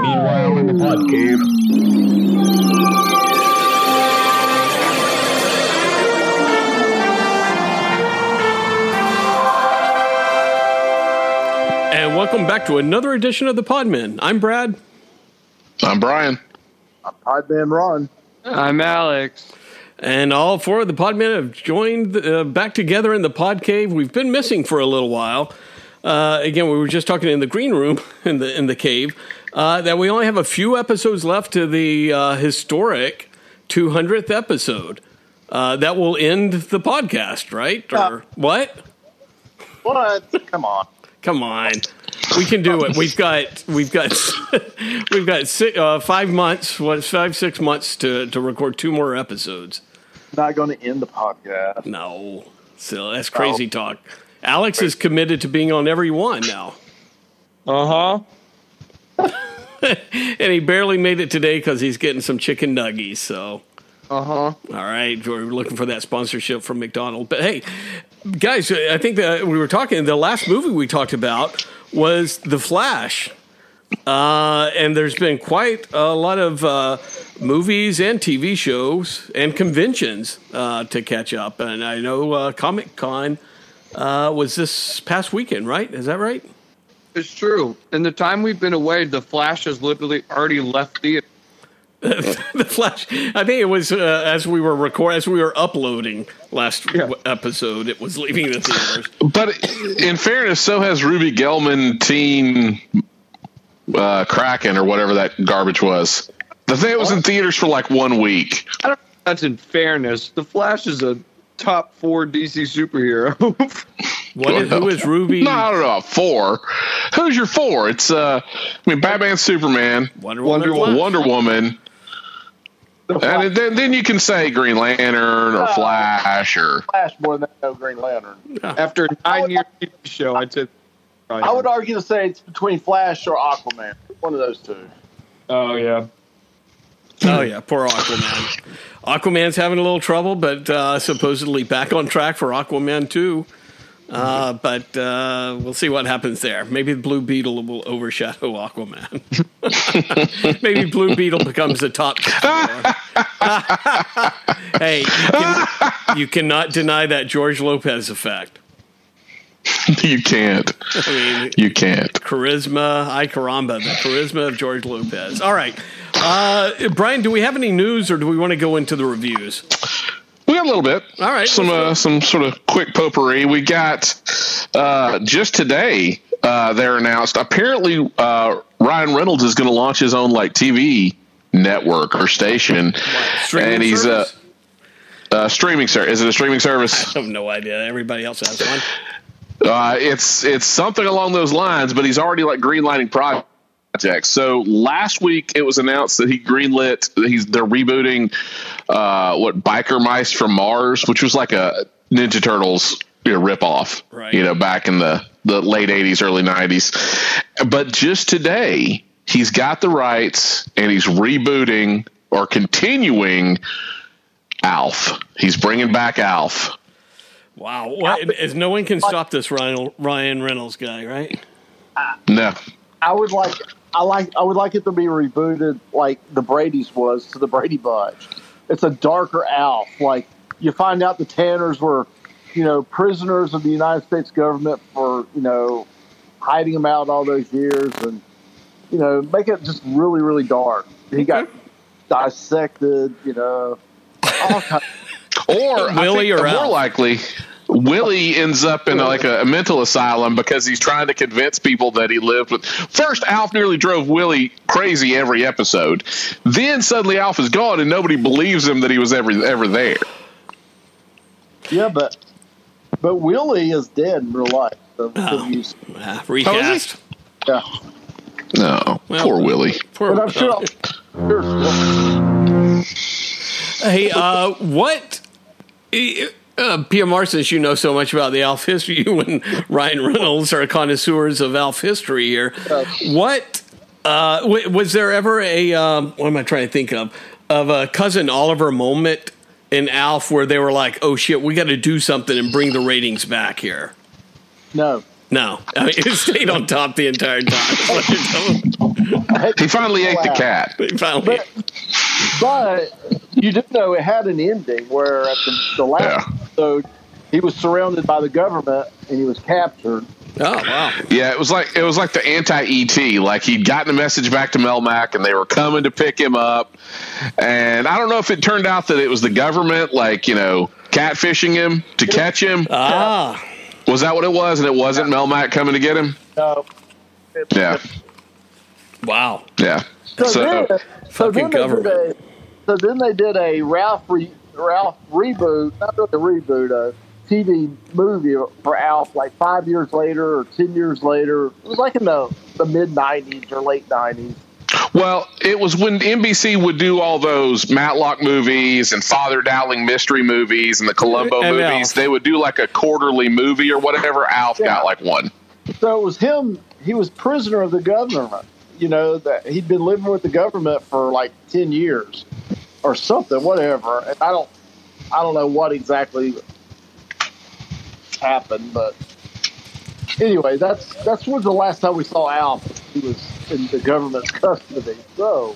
Meanwhile, in the pod cave. And welcome back to another edition of the Podmen. I'm Brad. I'm Brian. I've been Ron. I'm Alex. And all four of the Podmen have joined uh, back together in the Pod Cave. We've been missing for a little while. Uh, again, we were just talking in the green room in the in the cave uh, that we only have a few episodes left to the uh, historic 200th episode. Uh, that will end the podcast, right? Or Uh, what? What? Come on. Come on, we can do it. We've got we've got we've got six, uh, five months. What five six months to to record two more episodes. Not going to end the podcast. No, so that's crazy talk. Alex is committed to being on every one now, Uh huh. and he barely made it today because he's getting some chicken nuggies. So. Uh huh. All right, we're looking for that sponsorship from McDonald's. But hey, guys, I think that we were talking. The last movie we talked about was The Flash, uh, and there's been quite a lot of uh, movies and TV shows and conventions uh, to catch up. And I know uh, Comic Con uh, was this past weekend, right? Is that right? It's true. In the time we've been away, the Flash has literally already left theater. the Flash. I think it was uh, as we were record as we were uploading last Yeah. w- episode. It was leaving the theaters. But in fairness, so has Ruby Gillman Teen uh, Kraken or whatever that garbage was. The thing was in theaters for like one week. I don't that's in fairness. The Flash is a top four DC superhero. What is, who is Ruby? No, I don't know. Four. Who's your four? It's uh, I mean, Batman, Superman, Wonder Wonder Woman. Wonder Woman, and then then you can say Green Lantern or Flash or Flash more than no Green Lantern. After a nine year TV show, I'd say. I would argue to say it's between Flash or Aquaman. One of those two. Oh, yeah. Oh yeah, poor Aquaman. Aquaman's having a little trouble, but uh, supposedly back on track for Aquaman too. Uh, but uh, we'll see what happens there. Maybe the Blue Beetle will overshadow Aquaman. Maybe Blue Beetle becomes the top. hey, you, can, you cannot deny that George Lopez effect. you can't. I mean, You can't. charisma, ay caramba, the charisma of George Lopez. All right, uh, Brian, do we have any news, or do we want to go into the reviews? We got a little bit. All right, Some uh, some sort of quick potpourri. We got uh, just today. Uh, they're announced. Apparently, uh, Ryan Reynolds is going to launch his own like TV network or station, Streaming and he's uh, service? uh, streaming service. Is it a streaming service? I have no idea. Everybody else has one. Uh, it's it's something along those lines, but he's already like greenlighting projects. So last week it was announced that he greenlit. He's they're rebooting uh, what Biker Mice from Mars, which was like a Ninja Turtles you know, ripoff. Right. You know, back in the the late '80s, early '90s. But just today, he's got the rights and he's rebooting or continuing Alf. He's bringing back Alf. Wow. What, as no one can stop this Ryan, Ryan Reynolds guy, right? Uh, no. I would like. I like. I would like it to be rebooted like the Brady's was to the Brady Bunch. It's a darker Alf. Like you find out the Tanners were, you know, prisoners of the United States government for you know hiding them out all those years, and you know make it just really really dark. He got dissected. You know, all kinds. Or Willie I think or more Alf? likely, Willie ends up in like a, a mental asylum because he's trying to convince people that he lived with. First, Alf nearly drove Willie crazy every episode. Then suddenly Alf is gone and nobody believes him that he was ever ever there. Yeah, but but Willie is dead in real life. So, Oh. he's- Ah, recast. yeah. No, Well- poor Willie. Poor- But I'm sure. sure Hey, uh, what? Uh, Pia Marcus, you know so much about the Alf history. You and Ryan Reynolds are connoisseurs of Alf history here. What uh, w- was there ever a? Um, what am I trying to think of? Of a cousin Oliver moment in Alf where they were like, "Oh shit, we got to do something and bring the ratings back here." no, No, I mean, it stayed on top the entire time. He finally ate the cat. He finally, But, but you do know it had an ending where at the, the last Yeah. episode he was surrounded by the government and he was captured. oh wow, Yeah, it was like it was like the anti ET. Like he'd gotten a message back to Melmac, and they were coming to pick him up. And I don't know if it turned out that it was the government, like you know, catfishing him to catch him. ah, Was that what it was? And it wasn't Melmac coming to get him. No. Yeah, wow. yeah. So, So then, so Fucking then they government. did a so then they did a Ralph re, Ralph reboot, not really a reboot, a TV movie for Alf like five years later or ten years later. It was like in the the mid '90s or late '90s. Well, it was when NBC would do all those Matlock movies and Father Dowling mystery movies and the Columbo And movies. Alf. They would do like a quarterly movie or whatever. Alf Yeah. got like one. So it was him. He was prisoner of the government. You know that he'd been living with the government for like ten years or something, whatever. And I don't, I don't know what exactly happened, but anyway, that's that's was the last time we saw Al, He was in the government's custody. So,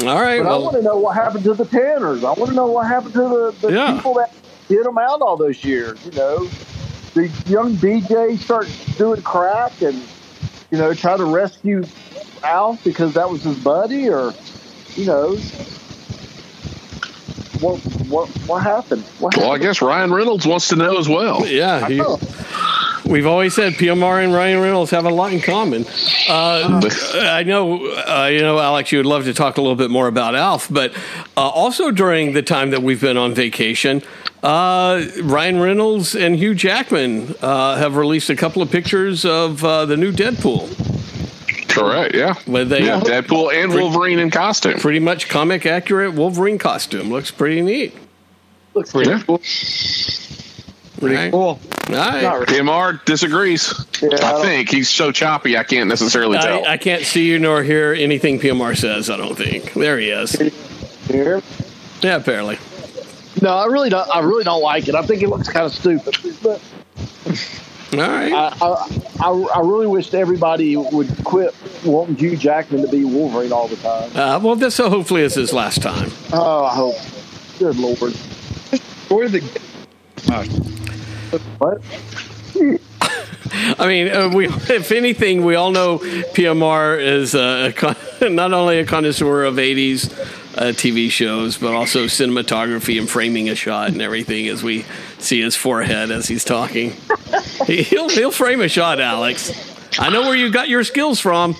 All right, but I want to know what happened to the Tanners. I want to know what happened to the, the Yeah. people that hid them out all those years. You know, the young BJ start doing crack and you know try to rescue Alf because that was his buddy, or you know. What what what happened? What Well, I guess Ryan Reynolds wants to know as well. yeah. he- We've always said PMR and Ryan Reynolds have a lot in common. Uh, I know, uh, you know, Alex, you would love to talk a little bit more about Alf, but uh, also during the time that we've been on vacation, uh, Ryan Reynolds and Hugh Jackman uh, have released a couple of pictures of uh, the new Deadpool, Correct. Yeah. where they Yeah. Deadpool and Wolverine in costume. pretty much comic accurate Wolverine costume. Looks pretty neat. looks Pretty Yeah. cool. Pretty Right. cool. All right. Not really. PMR disagrees. Yeah, I I think he's so choppy. I can't necessarily tell. I, I can't see you nor hear anything PMR says. I don't think. There he is. Here. Yeah, apparently. No, I really don't. I really don't like it. I think it looks kind of stupid. But All right. I, I, I, I really wish everybody would quit wanting Hugh Jackman to be Wolverine all the time. Uh, well, this so hopefully is his last time. Oh, I hope. Good lord. Or the What? I mean, uh, we if anything, we all know PMR is uh, a con- not only a connoisseur of '80s uh, TV shows, but also cinematography and framing a shot and everything. As we see his forehead as he's talking, he, he'll he'll frame a shot, Alex. I know where you got your skills from.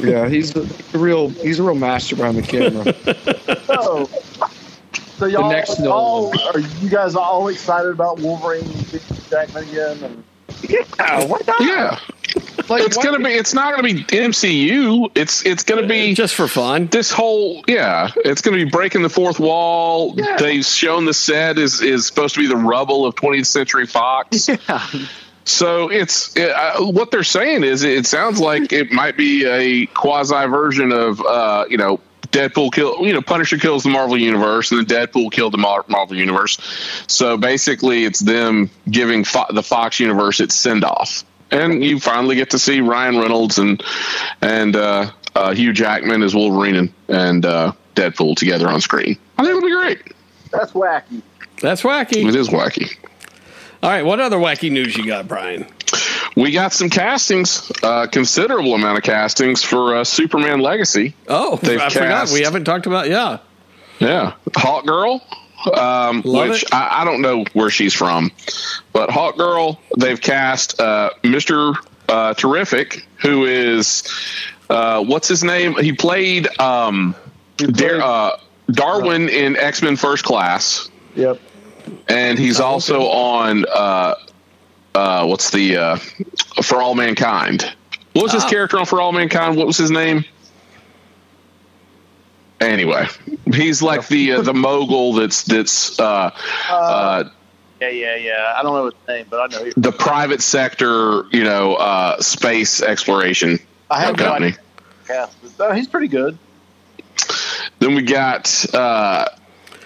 yeah, he's a, a real he's a real master behind the camera. So, so y'all, next all, are you guys all excited about Wolverine and Jackman again? And yeah, why not? yeah. Like, It's gonna be. It's not gonna be MCU. It's it's gonna be Just for fun. this whole yeah. It's gonna be breaking the fourth wall. Yeah. They've shown the set is is supposed to be the rubble of 20th Century Fox. Yeah. So it's it, uh, what they're saying is it sounds like it might be a quasi version of uh, you know Deadpool kill you know Punisher kills the Marvel universe and then Deadpool killed the Mar- Marvel universe. So basically, it's them giving Fo- the Fox universe its send off, and you finally get to see Ryan Reynolds and and uh, uh, Hugh Jackman as Wolverine and, and uh, Deadpool together on screen. I think it'll be great. that's wacky. That's wacky. It is wacky. All right, what other wacky news you got, Brian? We got some castings, uh, considerable amount of castings for uh, Superman Legacy. Oh, They've I forgot. We haven't talked about. Yeah. Yeah, Hawk Girl, um, which. I, I don't know where she's from, but Hawk Girl. They've cast uh, Mister uh, Terrific, who is uh, what's his name? He played um, Dar- uh, Darwin in X Men First Class, Yep. and he's also on uh, uh, what's the uh, For All Mankind. What was his Oh. character on For All Mankind? What was his name? Anyway, he's like the uh, the mogul that's that's uh, uh, Yeah, yeah, yeah. I don't know his name, but I know he. the private sector, you know, uh, space exploration I have no company. idea. Cast. Oh, he's pretty good. Then we got uh,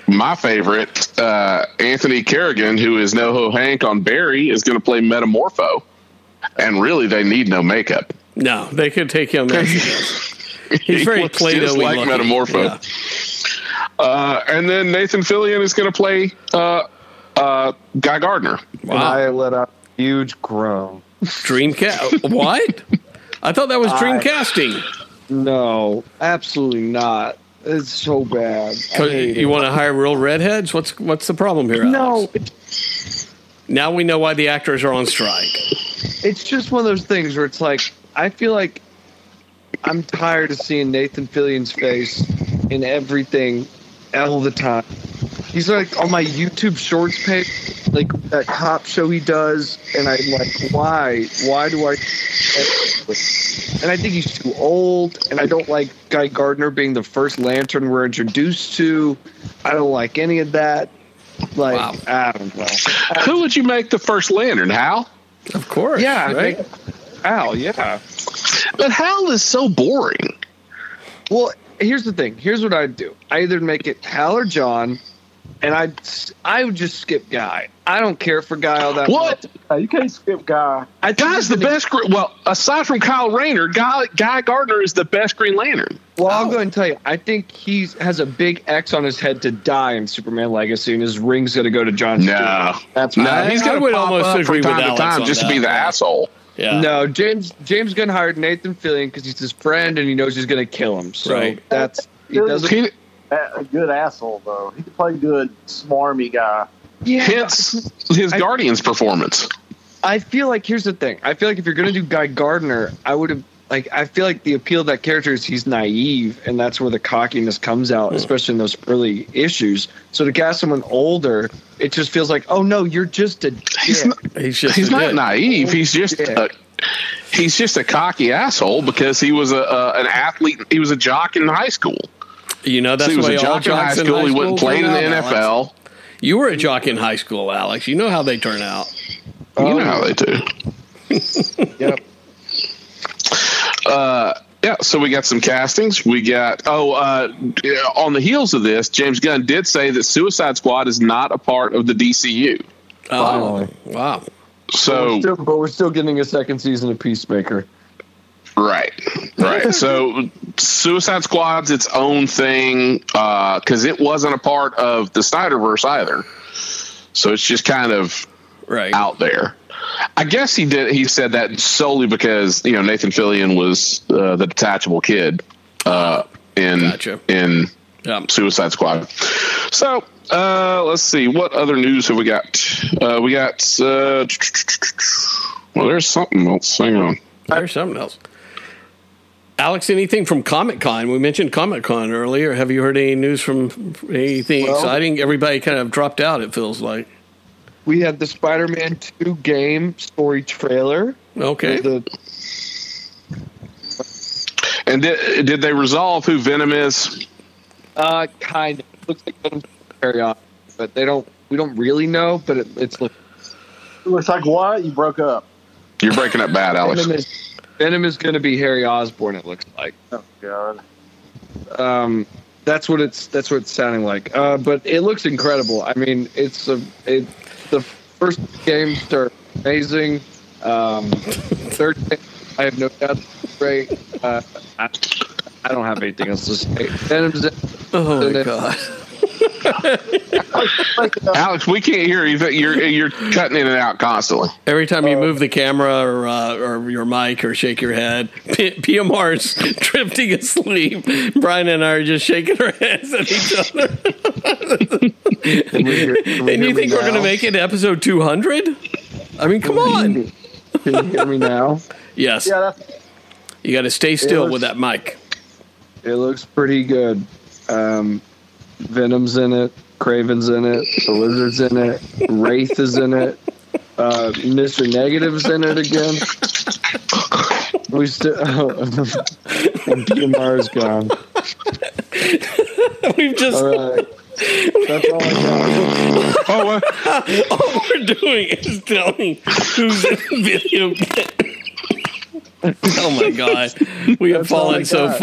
my favorite, uh, Anthony Carrigan, who is NoHo Hank on Barry, is going to play Metamorpho. And really, they need no makeup. No, they could take him. As he is. He's very looks Play-Doh just like looking. Metamorpho. Yeah. Uh, and then Nathan Fillion is going to play uh, uh, Guy Gardner. And I let out a huge groan. Dreamcast. what? I thought that was Dreamcasting. No, absolutely not. It's so bad. I 'Cause hate You want to hire real redheads? What's what's the problem here? Alex? No, Now we know why the actors are on strike. it's just one of those things where it's like I feel like I'm tired of seeing Nathan Fillion's face in everything all the time. He's like on my YouTube Shorts page, like that cop show he does, and I'm like, why? Why do I? And I think he's too old, and I don't like Guy Gardner being the first Lantern we're introduced to. I don't like any of that. Like, Wow. I don't know. Who would you make the first Lantern? Hal? Of course. Yeah, I Right? think- Al, yeah. But Hal is so boring. Well, here's the thing. Here's what I'd do. I either make it Hal or John, and I I would just skip Guy. I don't care for Guy all that What? much. Uh, you can't skip Guy. I think Guy's the best. Gr- Well, aside from Kyle Rayner, Guy, Guy Gardner is the best Green Lantern. Well, I'll go and tell you. I think he has a big X on his head to die in Superman Legacy, and his ring's going to go to John. Stewart. No, That's no, my- he's going would to pop almost up agree from with time to time on just to be the asshole. Yeah. No, James James Gunn hired Nathan Fillion because he's his friend and he knows he's going to kill him. So Right. that's he doesn't. He, A a good asshole though. He could play good, smarmy guy. Yeah, hence his I- Guardians performance. I feel like here's the thing. I feel like if you're gonna do Guy Gardner, I would have like I feel like the appeal of that character is he's naive, and that's where the cockiness comes out, hmm. especially in those early issues. So to cast someone older, it just feels like, oh no, you're just a He's dick. not, He's just he's a not dick. naive. He's just a, he's just a cocky asshole because he was a, a an athlete. He was a jock in high school. You know that's so he was a jock in high jocks in school. high He went and school played in the turn Alex. NFL. You were a jock in high school, Alex. You know how they turn out. You know how they do. Yep. Uh, yeah, so we got some castings. We got oh, uh, on the heels of this, James Gunn did say that Suicide Squad is not a part of the DCU. Oh, Finally. wow. So We're still, but we're still getting a second season of Peacemaker. right, right. so Suicide Squad's its own thing because it wasn't a part of the Snyderverse either. So it's just kind of Right. out there. I guess he did. He said that solely because you know Nathan Fillion was uh, the detachable kid uh, in Gotcha. in Yeah. Suicide Squad. So uh, let's see what other news have we got. Uh, we got uh, well, there's something else. Hang on. There's something else. Alex, anything from Comic Con? We mentioned Comic Con earlier. Have you heard any news from anything Well- exciting? Everybody kind of dropped out, it feels like. We had the Spider-Man Two game story trailer. Okay. The, And did, did they resolve who Venom is? uh, kind of looks like Venom's carry on, but they don't. We don't really know, but it, it's look. It looks like what? You broke up. You're breaking up bad, Alex. Venom is Venom is going to be Harry Osborn. It looks like. Oh God. Um, that's what it's that's what it's sounding like. Uh, but it looks incredible. I mean, it's a it, the first games are amazing. Um, third, game, I have no doubt, great. Uh, I, I don't have anything else to say. Venom's oh, my and it- God. Alex, we can't hear you. You're you're cutting in and out constantly. Every time you move the camera or, uh, or your mic or shake your head, P- PMR's drifting asleep. Brian and I are just shaking our heads at each other. Can we hear- can we and you think we're going to make it to episode 200? I mean, come on. Can you hear me now? Yes. Yeah, that's You got to stay still looks- with that mic. It looks pretty good. Um, Venom's in it. Kraven's in it. The Lizard's in it. Wraith is in it. Uh, Mr. Negative's in it again. We still. and PMR's gone. We've just All right. That's all I got. Oh, uh, all we're doing is telling who's in the video oh my god, we have That's fallen so got.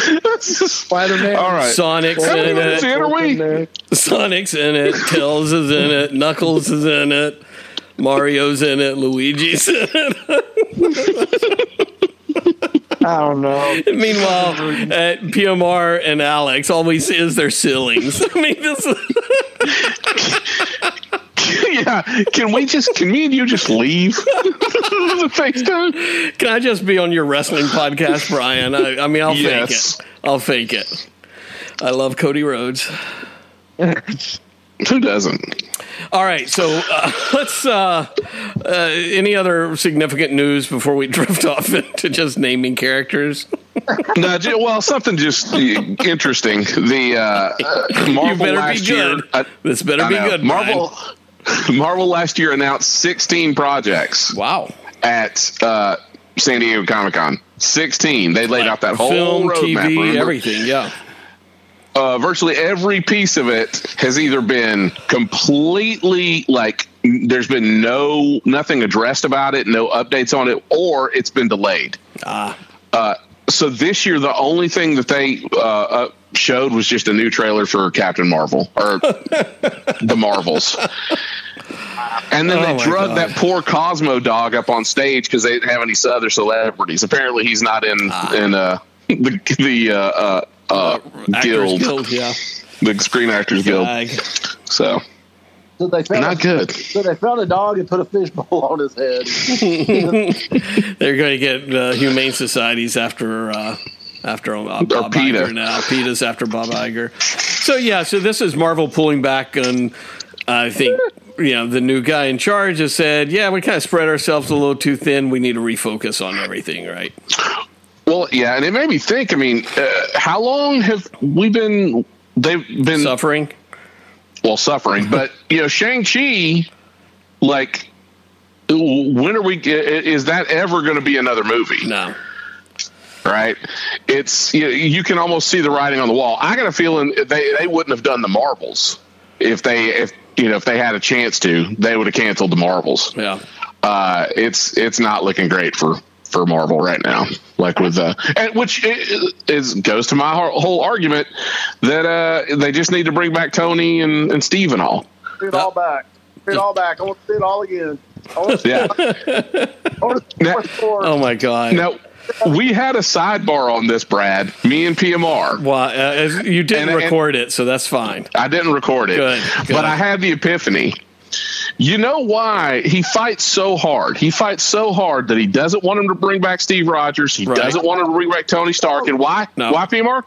Far. Spider-Man. All right. Sonic's How many in it. in are. Sonic's in it. Tails is in it. Knuckles is in it. Mario's in it. Luigi's in it. I don't know. Meanwhile, at PMR and Alex, all we see is their ceilings. I mean, this is, yeah. Can we just? Can me and you just leave the FaceTime? can I just be on your wrestling podcast, Brian? I, I mean, I'll Yes. fake it. I'll fake it. I love Cody Rhodes. Who doesn't? All right, so uh, let's. Uh, uh, any other significant news before we drift off into just naming characters? No, well, something just uh, interesting. The uh, Marvel You better be last year. uh, This better I be know. good. Marvel. Marvel last year announced 16 projects Wow. at uh, San Diego Comic Con. 16. They laid out that whole film, roadmap. TV, remember? everything. Yeah. uh, virtually every piece of it has either been completely like there's been no nothing addressed about it, no updates on it, or it's been delayed. Ah. Uh, so this year, the only thing that they uh, uh, showed was just a new trailer for Captain Marvel or the Marvels. And then Oh they drug God. that poor Cosmo dog up on stage because they didn't have any other celebrities. Apparently, he's not in Ah. in uh, the the uh, uh, uh, guild, Guild. Yeah. the Screen Actors Guild. So So they found not a, good. So they found a dog and put a fishbowl on his head. They're going to get uh, humane societies after uh, after uh, Bob PETA. Iger now. PETA's after Bob Iger. So yeah, so this is Marvel pulling back on. I think you know the new guy in charge has said, yeah, we kind of spread ourselves a little too thin. We need to refocus on everything, right? Well, yeah, and it made me think. I mean, uh, how long have we been? They've been Suffering. well suffering, but you know, Shang Chi, like, when are we? Is that ever going to be another movie? No. Right? It's you, you can almost see the writing on the wall. I got a feeling they they wouldn't have done the Marvels if they if you know if they had a chance to, they would have canceled the Marvels. Yeah. uh, it's it's not looking great for for Marvel right now. Like with uh, and which is goes to my whole whole argument that uh, they just need to bring back Tony and, and Steve and all. See it all back. See it all back. I want to see it all again. I want to see Yeah. I want to see Now- more Thor. Oh my God. now we had a sidebar on this, Brad. Me and PMR. Well, uh, you didn't And- and- record it, so that's fine. I didn't record it, Good, good. but I had the epiphany. You know why he fights so hard? He fights so hard that he doesn't want him to bring back Steve Rogers. He Right. doesn't want him to bring back Tony Stark. And why? No. Why, PMR?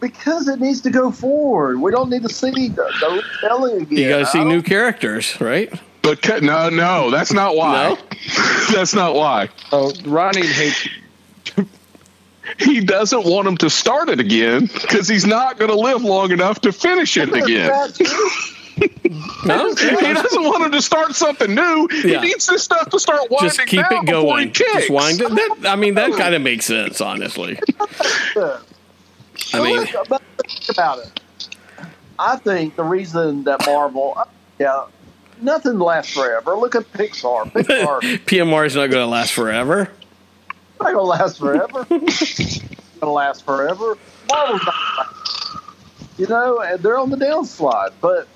Because it needs to go forward. We don't need to see the, the telling again. You got to see new characters, right? But ca- no, no, that's not why. that's not why. Oh, Ronnie hates. He doesn't want him to start it again because he's not going to live long enough to finish it again. No? He doesn't want him to start something new. Yeah. He needs this stuff to start winding Just keep down it going. Just wind it. That, I mean, that kind of makes sense, honestly. I mean, think about it. I think the reason that Marvel, yeah, nothing lasts forever. Look at Pixar. Pixar PMR is not going to last forever. not gonna last forever. It's gonna last forever. Marvel's not. gonna. You know, they're on the downslide. But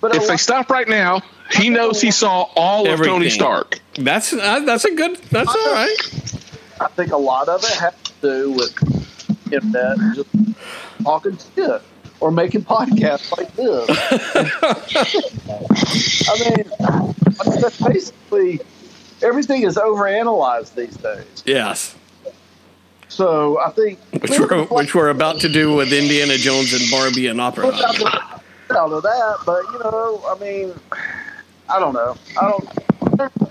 but I If they like- stop right now, he knows he saw all of Tony Stark. That's uh, that's a good. That's all right. I think a lot of it has to do with internet and just talking shit or making podcasts like this. I mean, that's basically everything is overanalyzed these days. Yes, So I think which we're which we're about to do with Indiana Jones and Barbie and Opera. Out of, out of that, but you know, I mean, I don't know. I don't.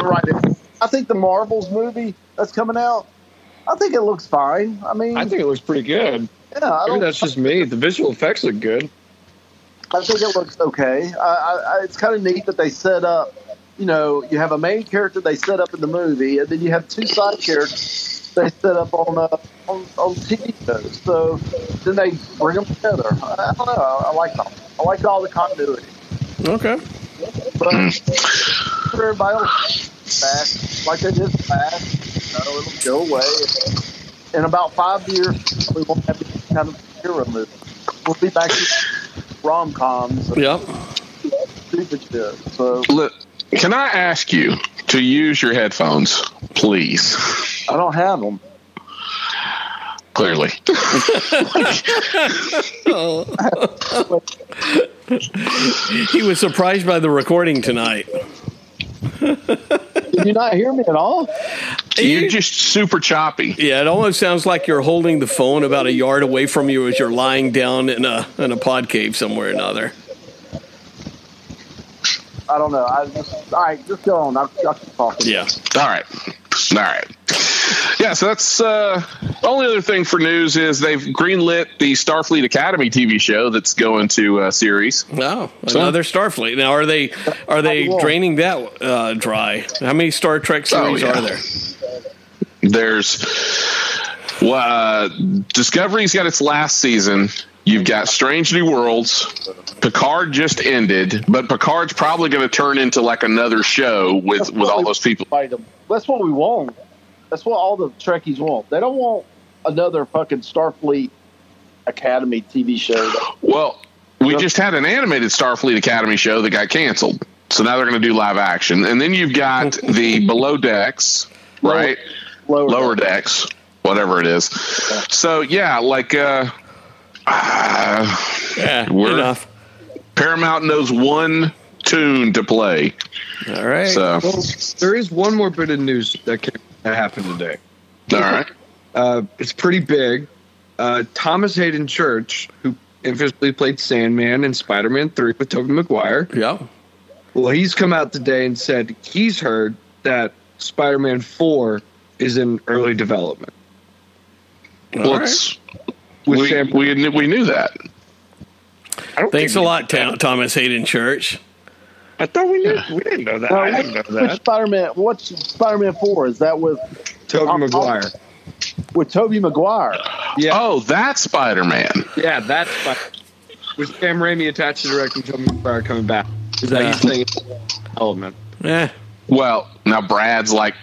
Right. I think the Marvels movie that's coming out. I think it looks fine. I mean, I think it looks pretty good. Yeah, I Maybe that's just me. The visual effects look good. I think it looks okay. I, I, I, it's kind of neat that they set up. You know, you have a main character they set up in the movie, and then you have two side characters they set up on uh, on, on TV shows. So then they bring them together. I, I don't know. I, like them. I like all the continuity. Okay. But for everybody else back, like they did back, you know, it'll go away. In about five years, we won't have any kind of hero movie. We'll be back to rom coms Yep. stupid shit. So Look, can I ask you to use your headphones, please? I don't have them. Clearly. He was surprised by the recording tonight. Did you not hear me at all? You're just super choppy. Yeah, it almost sounds like you're holding the phone about a yard away from you as you're lying down in a in a pod cave somewhere or another. I don't know. I just all right. Just go on. I'll, I'll keep talking. Yeah. All right. All right. Yeah, so that's uh the only other thing for news is they've greenlit the Starfleet Academy TV show that's going to uh, series. Oh, So- another Starfleet. Now, are they are they draining that uh, dry? How many Star Trek series Oh, yeah. are there? There's well, uh, Discovery's got its last season. You've got Strange New Worlds. Picard just ended, but Picard's probably going to turn into like another show with with all those people. Fight 'em. That's what we want. That's what all the Trekkies want. They don't want another fucking Starfleet Academy TV show. Well, we just had an animated Starfleet Academy show that got canceled. So now they're going to do live action. And then you've got the Below Decks, right? Lower, Lower Decks, whatever it is. So yeah, like uh, uh Yeah, We're- enough. Paramount knows one tune to play. All right. So Well, there is one more bit of news that, came, that happened today. all right. Uh, it's pretty big. Uh, Thomas Haden Church, who infamously played Sandman in Spider-Man 3 with Tobey Maguire, yeah. well, he's come out today and said he's heard that Spider-Man 4 is in early development. Well, right. we, Sam- we, knew- we knew that. I don't Thanks a lot, Ta- Thomas Haden Church. I thought we knew. We didn't know that. I didn't know Which that. Spider-Man? What's Spider-Man Four? Is that with Tobey I'm- Maguire. with Tobey Maguire? Yeah, Oh, that's Spider Man. yeah, that's fine. With Sam Raimi attached to directing Tobey Maguire coming back. Is that he's saying development? Yeah. Eh. Well, now Brad's like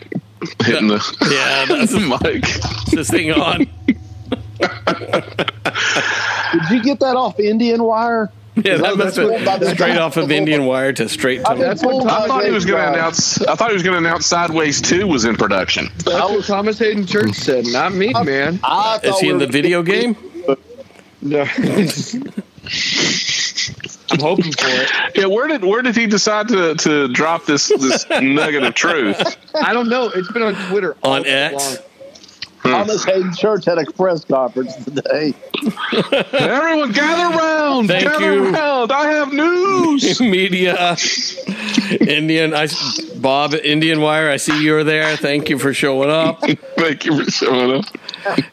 hitting the yeah, that's mic. this thing on. Did you get that off IndieWire? Yeah, that That's must what- have that's straight what- off of IndieWire to straight I've to. been I by thought he was going to announce. I thought he was going to announce Sideways Two was in production. That's what Thomas Haden Church said, not me, man. I Is he we in the were- video game? No. I'm hoping for it. Yeah, where did where did he decide to, to drop this this nugget of truth? I don't know. It's been on Twitter On day X? long. Thomas Haden Church had a press conference today. Everyone, gather round! Thank gather you. round! I have news. Media, Indian, I, Bob, IndieWire. I see you're there. Thank you for showing up. Thank you for showing up.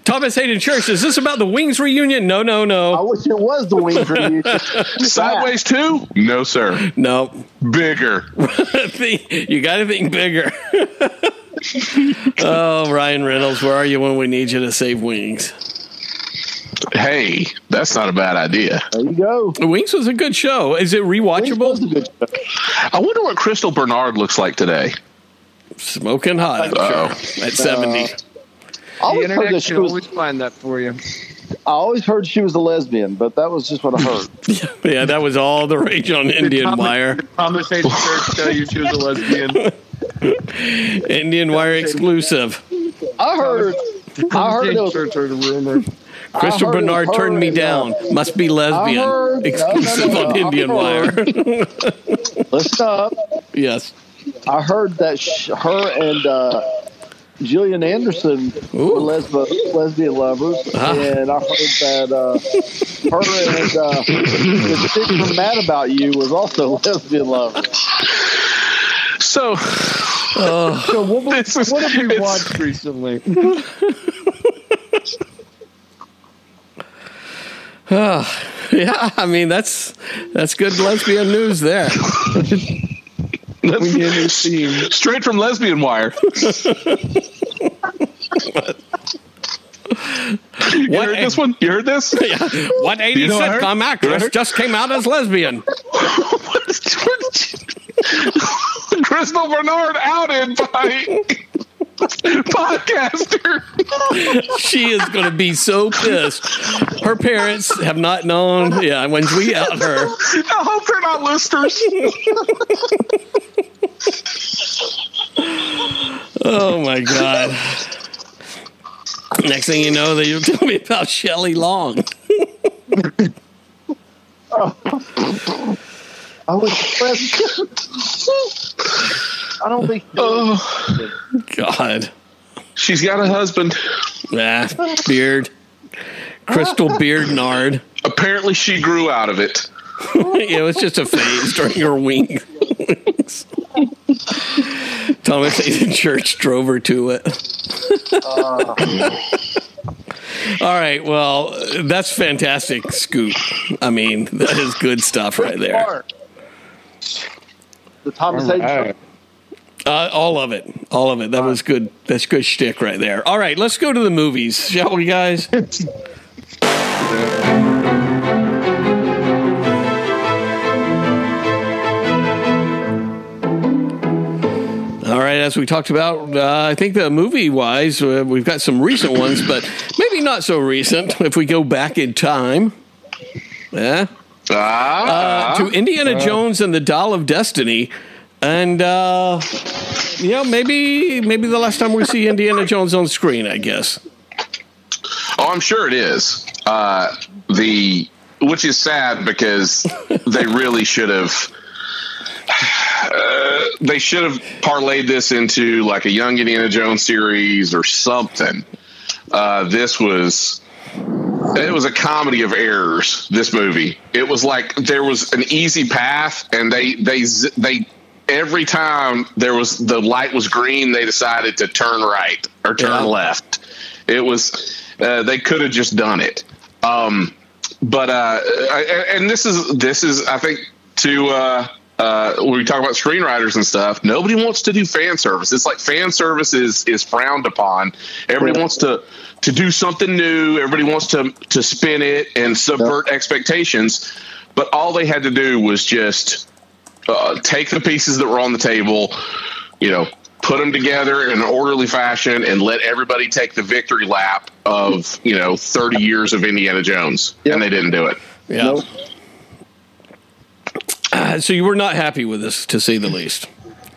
Thomas Haden Church. Is this about the Wings reunion? No, no, no. I wish it was the Wings reunion. Sideways Two? No, sir. no. Bigger. you got to think bigger. Oh, Ryan Reynolds, where are you when we need you to save Wings? Hey, that's not a bad idea. There you go. Wings was a good show. Is it Wings was a rewatchable? good show. I wonder what Crystal Bernard looks like today. Smoking hot, I'm Uh-oh. sure. At 70. Uh, I The always heard internet that she can was. always find that for you. I always heard she was a lesbian, but that was just what I heard. yeah, that was all the rage on Indian Thomas- Wire. Thomas Haden Church tell you she was a lesbian. IndieWire exclusive. I heard. I heard it was. Church heard a rumor. Crystal heard Bernard her turned me and, down. Must be lesbian. Heard- exclusive no, no, no, on Indian heard- Wire. Listen up. yes. I heard that sh- her and uh, Gillian Anderson Ooh. were lesb- lesbian lovers, Ah. and I heard that uh, her and uh, the chick from Mad About You was also lesbian lovers. So, So what, This is- what have we watched recently? Yeah, I mean that's that's good lesbian news there. We get a new straight from Lesbian Wire. You heard this one? You heard this? Yeah. What 80s You know what I heard? sitcom actress just came out as lesbian? Crystal Bernard outed by podcaster. she is going to be so pissed. Her parents have not known. Yeah, when we out her. I hope they're not listeners. Oh my god. Next thing you know, that you tell me about Shelley Long. I was depressed. I don't think. Oh, God. she's got a husband. Ah, beard. Crystal Beard Nard. Apparently, she grew out of it. it was just a phase during her wing. Thomas Haden Church drove her to it. All right, well, that's fantastic, Scoop. I mean, that is good stuff right there. The Thomas Haden Alright. Uh, all of it, all of it. That was good. That's good shtick right there. All right, let's go to the movies, shall we, guys? right, as we talked about, uh, I think the movie wise, uh, we've got some recent ones, but maybe not so recent if we go back in time. Yeah. Ah, Uh, to Indiana Jones and the Dial of Destiny. And, uh, you know, maybe maybe the last time we see Indiana Jones on screen, I guess. oh, I'm sure it is. Uh, the which is sad because they really should have. Uh, they should have parlayed this into like a young Indiana Jones series or something. Uh, this was it was a comedy of errors. This movie, it was like there was an easy path, and they they they every time there was the light was green, they decided to turn right or turn Yeah. left. It was uh, they could have just done it. Um, but uh, I, and this is this is I think to uh, uh, when we talk about screenwriters and stuff, nobody wants to do fan service. It's like fan service is is frowned upon. Everybody wants to to do something new. Everybody wants to to spin it and subvert expectations. But all they had to do was just uh, take the pieces that were on the table, you know, put them together in an orderly fashion, and let everybody take the victory lap of you know thirty years of Indiana Jones, Yep. and they didn't do it. Yeah. Nope. Uh, so you were not happy with this, to say the least.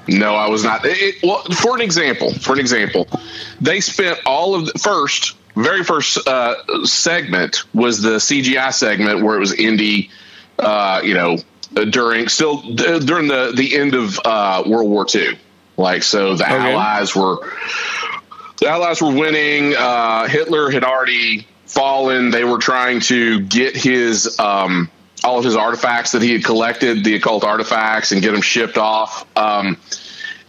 No, I was not. It, well, for an example, for an example, they spent all of the first, very first uh, segment was the CGI segment where it was indie, uh, you know, uh, during still d- during the the end of uh, World War II. Like so, the Allies were the Allies were winning. Uh, Hitler had already fallen. They were trying to get his um, all of his artifacts that he had collected, the occult artifacts, and get them shipped off. Um,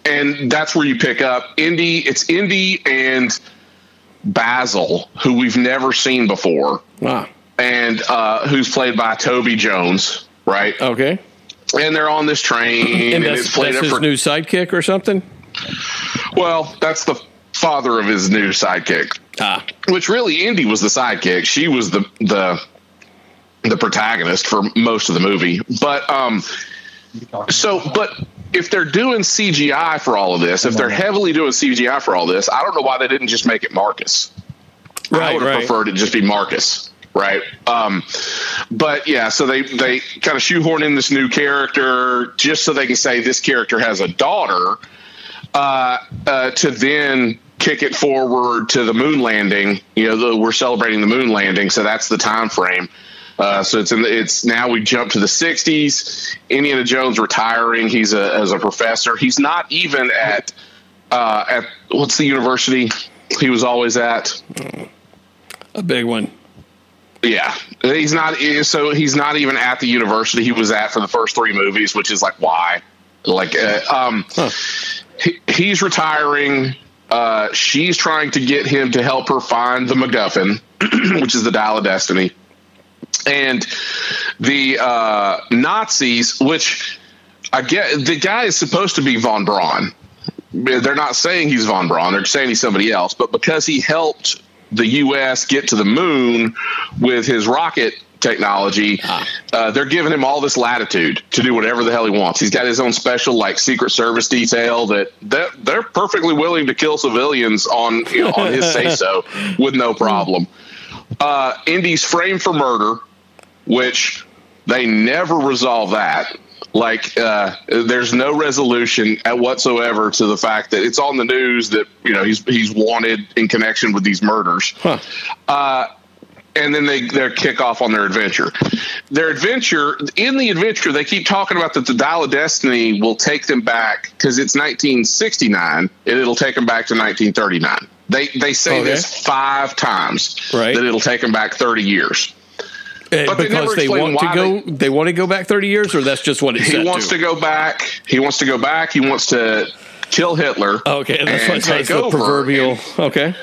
and that's where you pick up Indy. It's Indy and Basil, who we've never seen before, Wow. and uh, who's played by Toby Jones, right? Okay. And they're on this train, And and, it's played his for new sidekick or something? well, that's the father of his new sidekick. Ah. which really Indy was the sidekick. She was the the the protagonist for most of the movie. But um so but if they're doing CGI for all of this, if they're heavily doing CGI for all this, I don't know why they didn't just make it Marcus. Right, I would have right. preferred it just be Marcus, right? Um, but yeah, so they they kind of shoehorn in this new character just so they can say this character has a daughter, uh, uh, to then kick it forward to the moon landing. You know, the, we're celebrating the moon landing, so that's the time frame. Uh, so it's in the, it's now we jump to the 60s. Indiana Jones retiring. He's a as a professor. He's not even at uh, at what's the university he was always at. A big one. Yeah, he's not. So he's not even at the university he was at for the first three movies, which is like why. Like, uh, um, he, he's retiring. Uh, she's trying to get him to help her find the MacGuffin, which is the Dial of Destiny, and the uh, Nazis, which I get. The guy is supposed to be von Braun. They're not saying he's von Braun. They're saying he's somebody else, but because he helped the U.S. get to the moon with his rocket technology, uh, they're giving him all this latitude to do whatever the hell he wants. He's got his own special like Secret Service detail that they're, they're perfectly willing to kill civilians on you know, on his say so with no problem. Uh, Indy's framed for murder, which they never resolve that. Like, uh, there's no resolution at whatsoever to the fact that it's on the news that you know he's he's wanted in connection with these murders. Uh, and then they their kick off on their adventure. Their adventure in the adventure, they keep talking about that the Dial of Destiny will take them back because it's 1969 and it'll take them back to 1939. They they say Okay. this five times Right. that it'll take them back 30 years. Uh, But because they explain want to go, they, want to go back thirty years, or that's just what He wants to. go back. He wants to go back. He wants to kill Hitler. Okay, that's and why it's that's take the over. proverbial. Okay,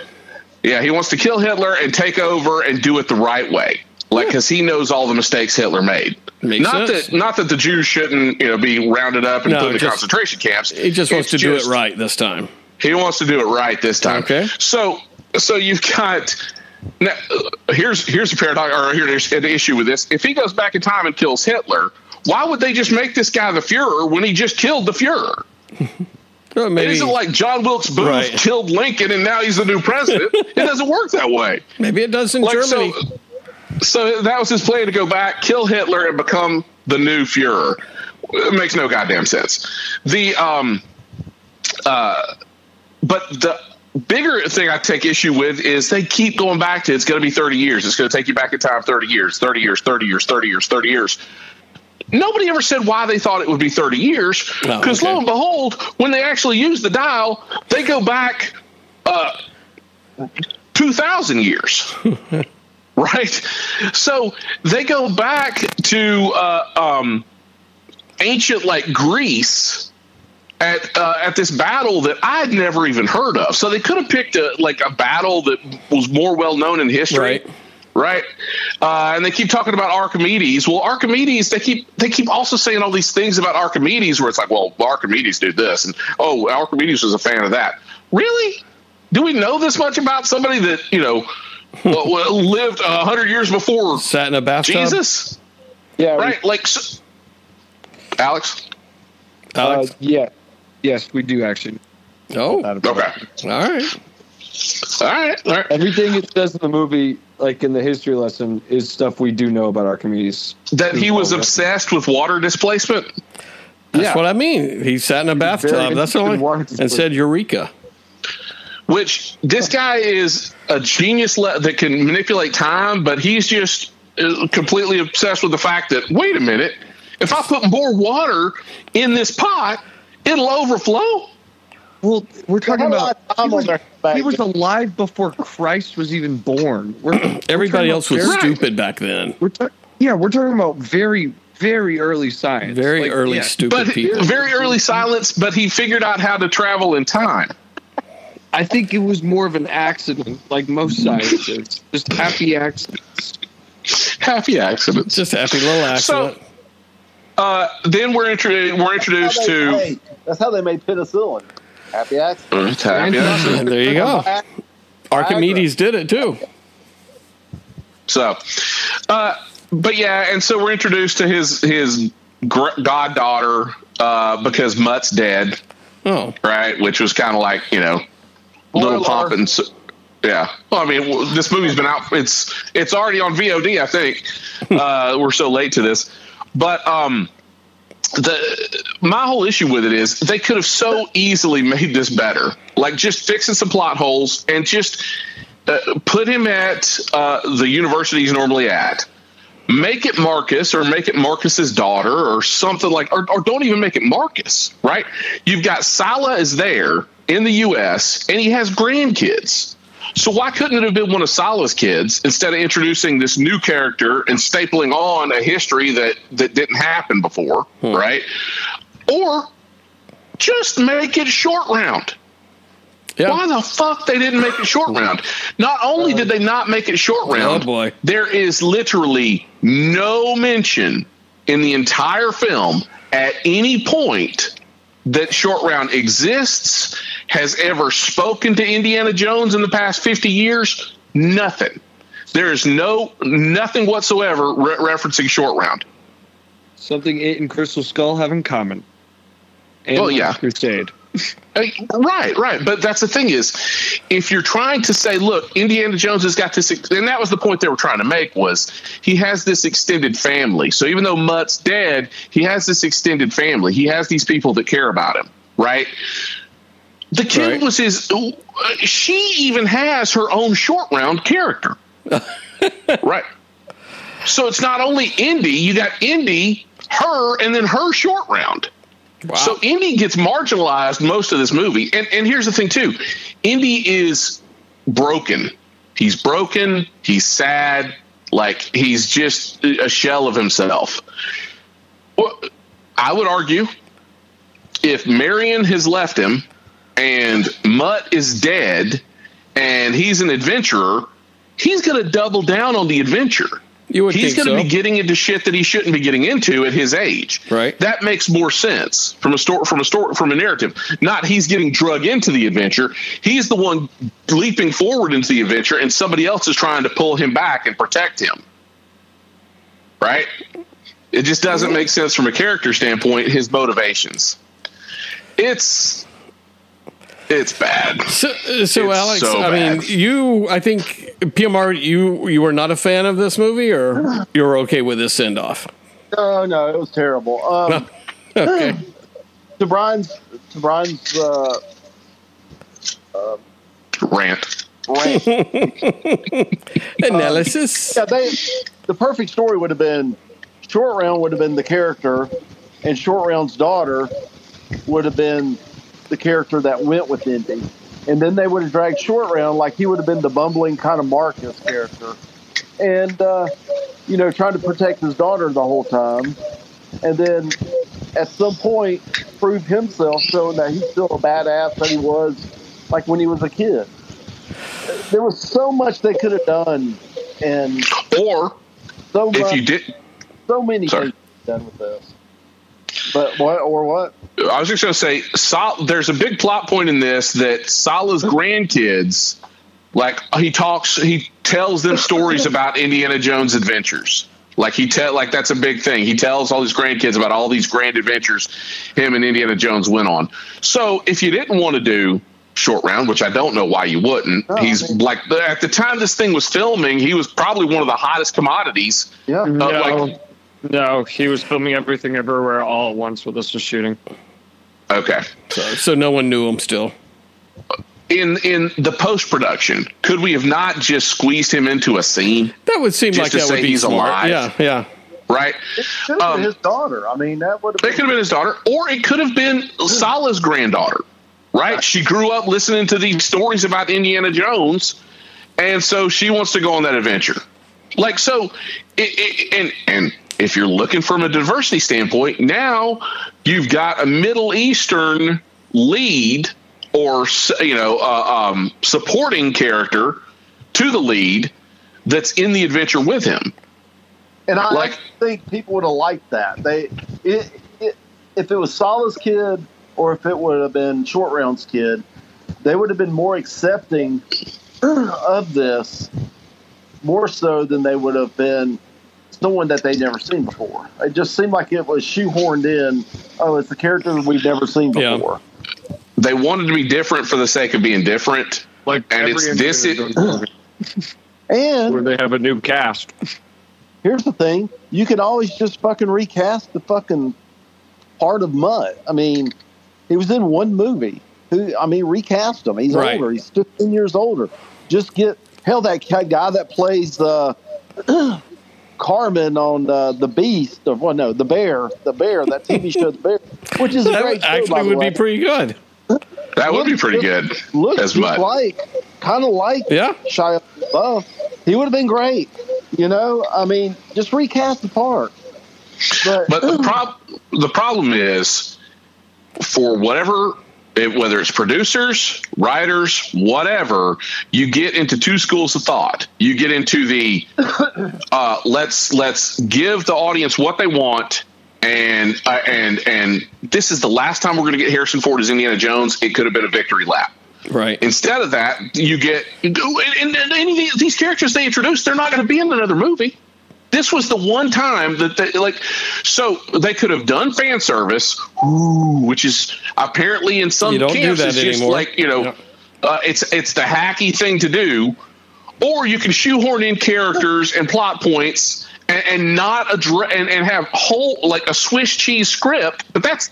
Yeah, he wants to kill Hitler and take over and do it the right way. Like, because he knows all the mistakes Hitler made. Makes not sense. that, not that the Jews shouldn't, you know, be rounded up and No, put in just- concentration camps. he just wants It's to do it right this time. He wants to do it right this time. Okay. So, so you've got. Now, here's here's a paradox, or here's an issue with this. If he goes back in time and kills Hitler, why would they just make this guy the Fuhrer when he just killed the Fuhrer? Well, It maybe isn't like John Wilkes Booth Right. killed Lincoln and now he's the new president. it doesn't work that way. maybe it does in Like Germany. so, so that was his plan to go back, kill Hitler, and become the new Fuhrer. It makes no goddamn sense. The um, uh, but the bigger thing I take issue with is they keep going back to it's going to be 30 years. It's going to take you back in time 30 years, 30 years, 30 years, 30 years, 30 years. Nobody ever said why they thought it would be 30 years. Oh, Because okay. lo and behold, when they actually use the dial, they go back uh, 2,000 years. right? So they go back to uh, um, ancient like Greece at uh, at this battle that I'd never even heard of. So they could have picked a like a battle that was more well known in history. Right. Right, uh, and they keep talking about Archimedes. Well, Archimedes, they keep they keep also saying all these things about Archimedes, where it's like, well, Archimedes did this, and oh, Archimedes was a fan of that. Really? Do we know this much about somebody that you know well, well, lived a hundred years before Sat in a bathtub. Jesus? Yeah, Right? Like, so, Alex. Alex? Uh, yeah. Yes, we do actually. oh, Okay. all right. All right. All right. Everything it says in the movie, like in the history lesson, is stuff we do know about Archimedes. That he was obsessed with water displacement. That's Yeah. what I mean. He sat in a bathtub. very That's the interested only and said Eureka. which this guy is a genius le- that can manipulate time, but he's just uh, completely obsessed with the fact that wait a minute, if I put more water in this pot, it'll overflow. Well, we're talking about he was, he was alive before Christ was even born. We're, we're Everybody else was very- stupid back then. We're ta- yeah, we're talking about very, very early science. Very Like, early yeah. stupid But people. very early silence, but he figured out how to travel in time. I think it was more of an accident, like most scientists, just happy accidents. Happy accidents. Just a happy little accident. Uh, then we're, intro- we're introduced That's to. hey, that's how they made penicillin. Happy accident. Happy accident. and there you go. Archimedes did it too. So, uh, but yeah, and so we're introduced to his his gr- goddaughter uh, because Mutt's dead, Oh, right? Which was kind of like you know, little Spoiler. pomp and s- yeah. Well, I mean, this movie's been out. It's it's already on VOD, I think. uh, we're so late to this, but um, the my whole issue with it is they could have so easily made this better, like just fixing some plot holes and just uh, put him at uh, the university he's normally at. Make it Marcus or make it Marcus's daughter or something like, or, or don't even make it Marcus, right? You've got Sallah is there in the U.S. and he has grandkids. So why couldn't it have been one of Sallah's kids instead of introducing this new character and stapling on a history that that didn't happen before, hmm. right? Or just make it short round. yeah. Why the fuck they didn't make it short round? Not only did they not make it short oh, round, Oh, boy. there is literally no mention in the entire film at any point that short round exists, has ever spoken to Indiana Jones in the past 50 years. Nothing. There is no nothing whatsoever re- referencing short round. Something it and Crystal Skull have in common. And Well, yeah. Crusade. Mean, right, right. But that's the thing is, if you're trying to say, look, Indiana Jones has got this, and that was the point they were trying to make was he has this extended family. So even though Mutt's dead, he has this extended family. He has these people that care about him, right? The kid Right. was his. uh, She even has her own short round character, right? So it's not only Indy. You got Indy, her, and then her short round. Wow. So Indy gets marginalized most of this movie. And and here's the thing too. Indy is broken. He's broken, he's sad, like he's just a shell of himself. Well, I would argue if Marion has left him and Mutt is dead and he's an adventurer, he's going to double down on the adventure. You would He's going to so. be getting into shit that he shouldn't be getting into at his age. Right. That makes more sense from a story, from a story, from a narrative. Not he's getting drug into the adventure. He's the one leaping forward into the adventure, and somebody else is trying to pull him back and protect him. Right. It just doesn't make sense from a character standpoint. His motivations. It's it's bad. So, uh, so It's Alex, so I mean, you, I think PMR, you, you were not a fan of this movie, or you were okay with this send off. No, no, it was terrible. Um, Okay. to Brian's, to Brian's uh, Rant. rant. Analysis. yeah, they, the perfect story would have been Short Round would have been the character, and Short Round's daughter would have been the character that went with Indy. And then they would have dragged Short Round like he would have been the bumbling kind of Marcus character. And, uh, you know, trying to protect his daughter the whole time. And then at some point prove himself, showing that he's still a badass that he was like when he was a kid. There was so much they could have done, and Or so much, if you did, so many Sorry. things done with this. But what or what? I was just going to say, Sol, there's a big plot point in this that Sallah's grandkids, like he talks, he tells them stories about Indiana Jones adventures. Like he tell, like that's a big thing. He tells all his grandkids about all these grand adventures him and Indiana Jones went on. So if you didn't want to do short round, which I don't know why you wouldn't, No, I he's mean- like at the time this thing was filming, he was probably one of the hottest commodities. Yeah, Uh, No, like- no, he was filming everything everywhere all at once while this was shooting. Okay. So, so no one knew him still. In in the post production, could we have not just squeezed him into a scene? That would seem like to that would say be he's smart. alive. Yeah, yeah. right? it should have Um, been his daughter. I mean, that would It have could been. have been his daughter, or it could have been Sallah's granddaughter, right? She grew up listening to these stories about Indiana Jones, and so she wants to go on that adventure. Like so, it, it, and and if you're looking from a diversity standpoint, now you've got a Middle Eastern lead or you know uh, um, supporting character to the lead that's in the adventure with him. And I like- think people would have liked that. They, it, it, if it was Sallah's kid or if it would have been Short Round's kid, they would have been more accepting of this, more so than they would have been someone that they'd never seen before. It just seemed like it was shoehorned in. Oh, it's the character we've never seen Yeah. before. They wanted to be different for the sake of being different. Like And it's- this is- Jones movie And where they have a new cast. here's the thing: you can always just fucking recast the fucking part of Mutt. I mean, he was in one movie. Who? I mean, recast him. He's Right. older. He's 15 years older. Just get hell that guy that plays uh, Carmen on uh, the Beast or well, no, the Bear, the Bear, that TV show, the Bear, which is a That great show, by actually the would way. be pretty good. That would be pretty good. Looks as just Mutt. like, kind of like Yeah. Shia LaBeouf. He would have been great. You know, I mean, just recast the part. But, But the prob- the problem is for whatever it, whether it's producers, writers, whatever, you get into two schools of thought. You get into the uh, let's let's give the audience what they want, and uh, and and this is the last time we're going to get Harrison Ford as Indiana Jones. It could have been a victory lap. Right. Instead of that, you get and, and any of these characters they introduce, they're not going to be in another movie. This was the one time that they like, so they could have done fan service, ooh, which is apparently in some You don't do that it's just anymore. like you know, Yeah. uh, it's it's the hacky thing to do, or you can shoehorn in characters and plot points and, and not address and, and have whole like a Swiss cheese script, but that's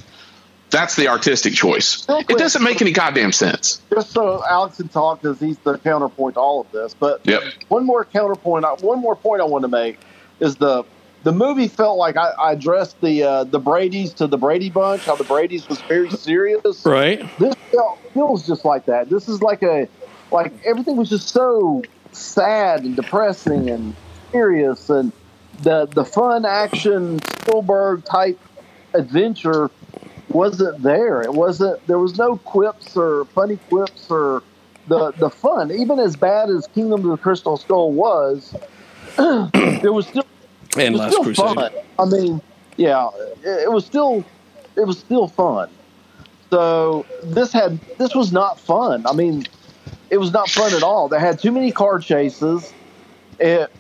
that's the artistic choice. Real It doesn't make any goddamn sense. Just so Alex can talk because he's the counterpoint to all of this. But Yep. one more counterpoint, one more point I want to make is the the movie felt like I, I addressed the uh, the Brady's to the Brady Bunch. How the Brady's was very serious. Right. This felt, feels just like that. This is like a like everything was just so sad and depressing and serious and the the fun action Spielberg type adventure wasn't there. It wasn't. There was no quips or funny quips or the the fun. Even as bad as Kingdom of the Crystal Skull was, there was still And it was Last still Crusade. fun. I mean, yeah, it, it was still it was still fun. So this had this was not fun. I mean, it was not fun at all. They had too many car chases. It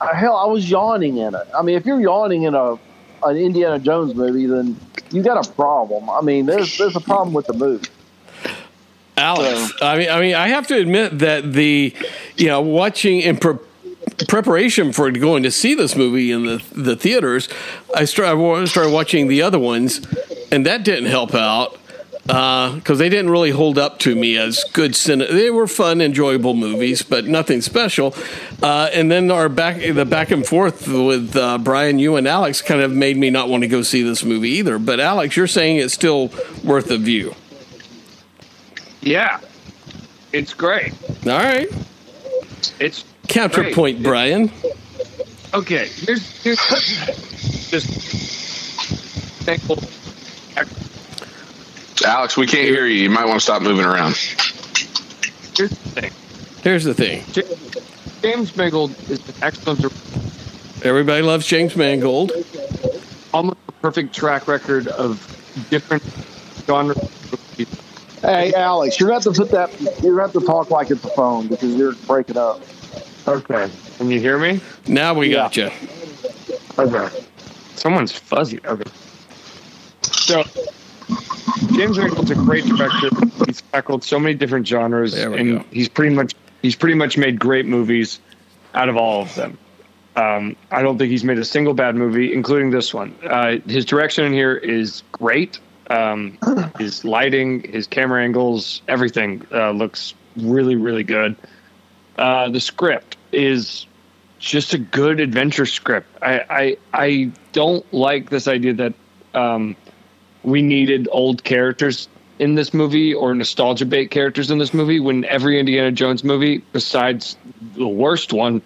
hell, I was yawning in it. I mean, if you're yawning in a an Indiana Jones movie, then you got a problem. I mean, there's there's a problem with the movie. Alex, I mean, I mean, I have to admit that the, you know, watching in pre- preparation for going to see this movie in the the theaters, I started, started watching the other ones, and that didn't help out because they didn't really hold up to me as good. Cine- they were fun, enjoyable movies, but nothing special. Uh, and then our back the back and forth with uh, Brian, you and Alex, kind of made me not want to go see this movie either. But Alex, you're saying it's still worth a view. Yeah, it's great. All right. It's Counterpoint, Great. Brian. okay. Here's here's just thankful. Alex, we can't hear you. You might want to stop moving around. Here's the thing. Here's the thing. James Mangold is an excellent, Everybody loves James Mangold. almost a perfect track record of different genres. Hey, Alex, you're going to have to put that. You're going to have to talk like it's a phone because you're breaking up. Okay. Can you hear me? Now we got you. Okay. Someone's fuzzy. Okay. So, James Mangold's a great director. He's tackled so many different genres, and go. he's pretty much he's pretty much made great movies out of all of them. Um, I don't think he's made a single bad movie, including this one. Uh, his direction in here is great. Um, his lighting, his camera angles, everything uh, looks really, really good. Uh, the script is just a good adventure script. I I, I don't like this idea that um, we needed old characters in this movie or nostalgia bait characters in this movie when every Indiana Jones movie, besides the worst one,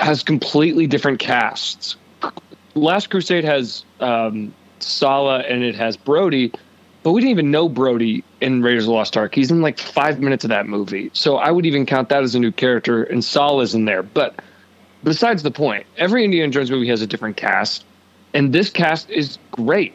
has completely different casts. Last Crusade has um, Sallah and it has Brody, but we didn't even know Brody in Raiders of the Lost Ark. He's in like five minutes of that movie, so I would even count that as a new character. And Saul Sallah's in there, but besides the point, every Indiana Jones movie has a different cast, and this cast is great.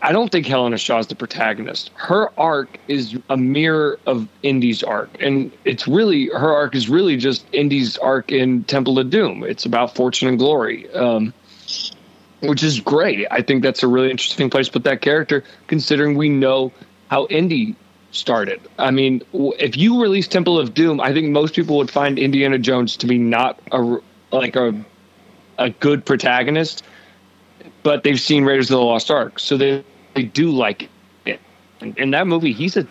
I don't think Helena Shaw is the protagonist. Her arc is a mirror of Indy's arc, and it's really her arc is really just Indy's arc in Temple of Doom. It's about fortune and glory, um, which is great. I think that's a really interesting place to put that character, considering we know how Indy started. I mean, if you release Temple of Doom, I think most people would find Indiana Jones to be not a like a a good protagonist, but they've seen Raiders of the Lost Ark, so they they do like it. And in that movie, he's a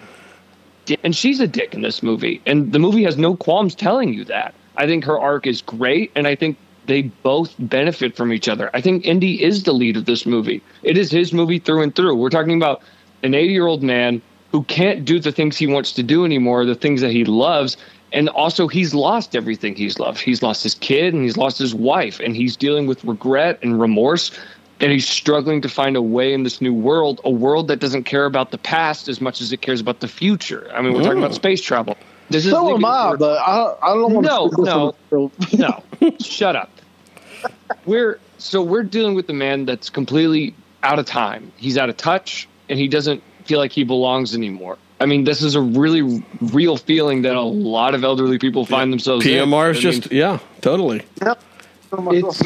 di- and she's a dick in this movie, and the movie has no qualms telling you that. I think her arc is great, and I think they both benefit from each other. I think Indy is the lead of this movie. It is his movie through and through. We're talking about an 80 year old man who can't do the things he wants to do anymore, the things that he loves. And also, he's lost everything he's loved. He's lost his kid and he's lost his wife, and he's dealing with regret and remorse. And he's struggling to find a way in this new world, a world that doesn't care about the past as much as it cares about the future. I mean, we're talking about mm. space travel. This So leaving- am I, but I, I don't want No, to. no. no, shut up. We're so we're dealing with a man that's completely out of time. He's out of touch, and he doesn't feel like he belongs anymore. I mean, this is a really real feeling that a lot of elderly people find themselves in. PMR is I mean, just yeah, totally. Yep, it's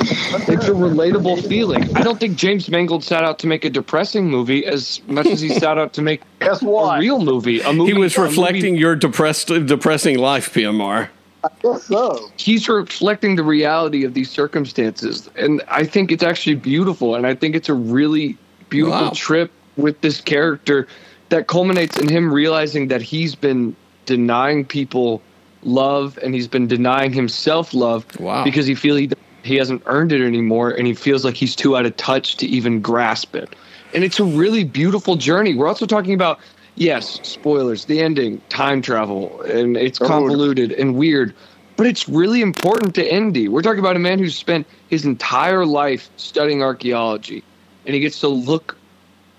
it's a relatable feeling. I don't think James Mangold sat out to make a depressing movie as much as he sat out to make Guess a real movie. A movie He was a movie- reflecting your depressed, depressing life, PMR. I guess so. he's reflecting the reality of these circumstances and i think it's actually beautiful and i think it's a really beautiful Wow. trip with this character that culminates in him realizing that he's been denying people love and he's been denying himself love Wow. because he feels he, he hasn't earned it anymore and he feels like he's too out of touch to even grasp it and it's a really beautiful journey we're also talking about yes spoilers the ending time travel and it's convoluted and weird but it's really important to Indy. We're talking about a man who's spent his entire life studying archaeology, and he gets to look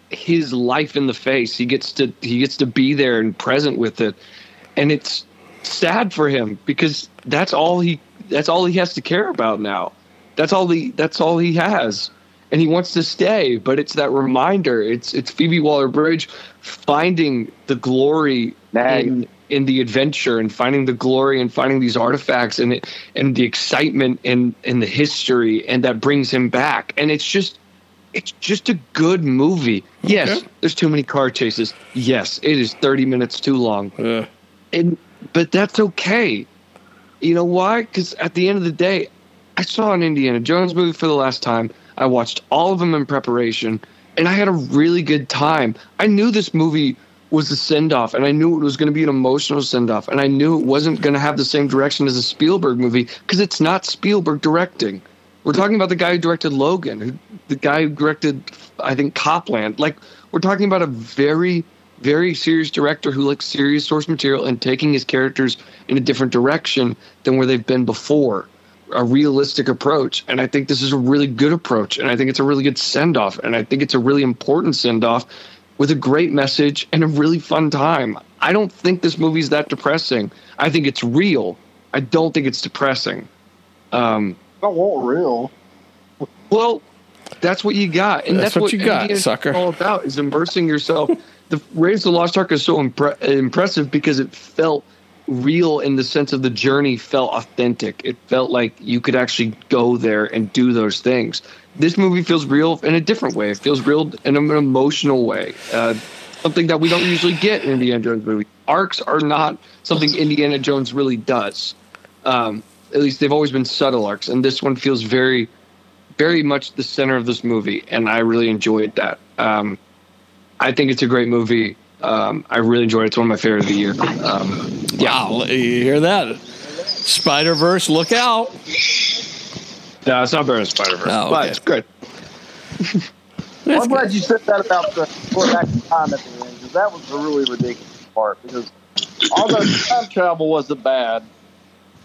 his life in the face. He gets to he gets to be there and present with it, and it's sad for him because that's all he that's all he has to care about now. That's all he that's all he has, and he wants to stay. But it's that reminder. It's it's Phoebe Waller Bridge finding the glory in in the adventure and finding the glory and finding these artifacts and it, and the excitement and and the history and that brings him back. And it's just it's just a good movie. Yes, Okay. there's too many car chases. Yes, it is 30 minutes too long Uh, and but that's okay. You know why? Because at the end of the day, I saw an Indiana Jones movie for the last time. I watched all of them in preparation, and I had a really good time. I knew this movie was a send off, and I knew it was going to be an emotional send off, and I knew it wasn't going to have the same direction as a Spielberg movie because it's not Spielberg directing. We're talking about the guy who directed Logan, who, the guy who directed, I think, Copland. Like, we're talking about a very, very serious director who likes serious source material and taking his characters in a different direction than where they've been before. A realistic approach. And I think this is a really good approach. And I think it's a really good send off. And I think it's a really important send off with a great message and a really fun time. I don't think this movie's that depressing. I think it's real. I don't think it's depressing. Um, I want real. well, that's what you got, and That's that's, what you got, Indiana's sucker. All about is immersing yourself. the Raiders of the Lost Ark is so impre- impressive because it felt real in the sense of the journey felt authentic. It felt like you could actually go there and do those things. This movie feels real in a different way. It feels real in an emotional way. Uh, something that we don't usually get in Indiana Jones movie. Arcs are not something Indiana Jones really does. Um, at least they've always been subtle arcs, and this one feels very very much the center of this movie, and I really enjoyed that. Um, I think it's a great movie. Um, I really enjoyed it. It's one of my favorite of the year. Um, Wow, you hear that? Spider Verse, look out! No, it's not better than Spider Verse. Oh, but it's good. I'm glad you said that about the going back in time at the end because that was the really ridiculous part. Because although time travel wasn't bad,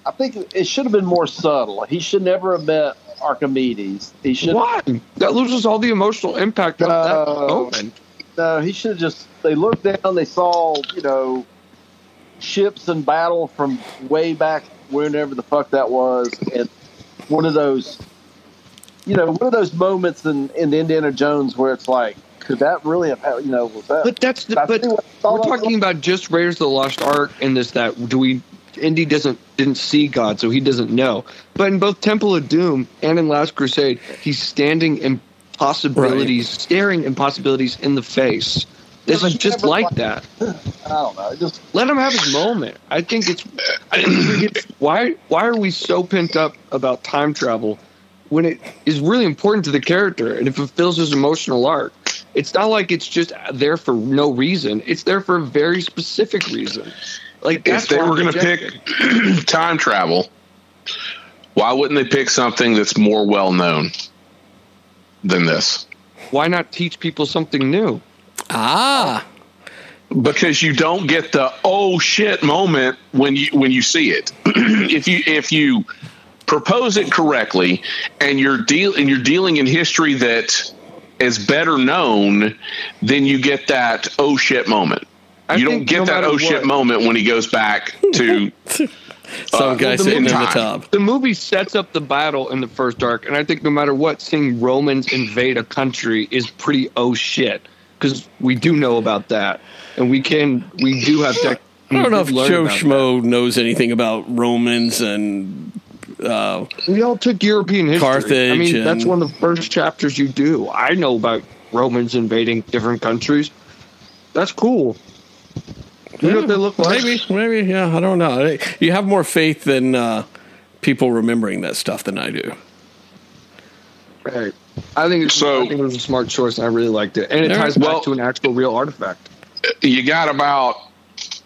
I think it should have been more subtle. He should never have met Archimedes. He should. Why? That loses all the emotional impact of that moment. No, he should have just. They looked down. They saw you know ships in battle from way back whenever the fuck that was, and one of those. You know, one of those moments in, in Indiana Jones where it's like, could that really have, hap- you know, was that? But that's the, but see what- all we're talking about just Raiders of the Lost Ark and this that do we Indy doesn't didn't see God, so he doesn't know. But in both Temple of Doom and in Last Crusade, he's standing impossibilities, staring impossibilities in the face. This Yeah, is just like like- that. I don't know. Just Let him have his moment. I think it's. I think why why are we so pent up about time travel when it is really important to the character and it fulfills his emotional arc? It's not like it's just there for no reason. It's there for a very specific reason. Like if they were going to pick time travel, why wouldn't they pick something that's more well known than this? why not teach people something new? Ah, Because you don't get the oh shit moment when you when you see it. if you if you propose it correctly and you're deal and you're dealing in history that is better known, then you get that oh shit moment. I you don't get no that matter oh shit moment when he goes back to some guy the sitting in the tub. The movie sets up the battle in the first arc, and I think no matter what, seeing Romans invade a country is pretty oh shit. because we do know about that, and we can we do have tech. I don't know if Joe Schmo knows anything about Romans and uh. We all took European history. Carthage I mean, that's one of the first chapters you do. I know about Romans invading different countries. That's cool. You know what they look like? maybe, maybe, yeah. I don't know. You have more faith than uh, people remembering that stuff than I do. Right. I think it's, So- I think it was a smart choice, and I really liked it. And it ties Well- back to an actual real artifact. you got about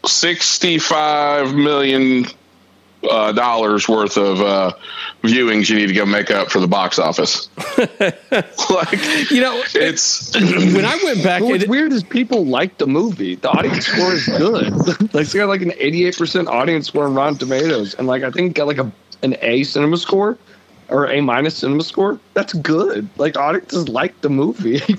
sixty-five million uh, dollars worth of uh, viewings you need to go make up for the box office. like You know, it's when I went back, Well, what's it, weird is people like the movie. The audience score is good. like it's got like an eighty-eight percent audience score on Rotten Tomatoes, and like I think got like a an A cinema score or A minus cinema score. That's good. Like audiences like the movie.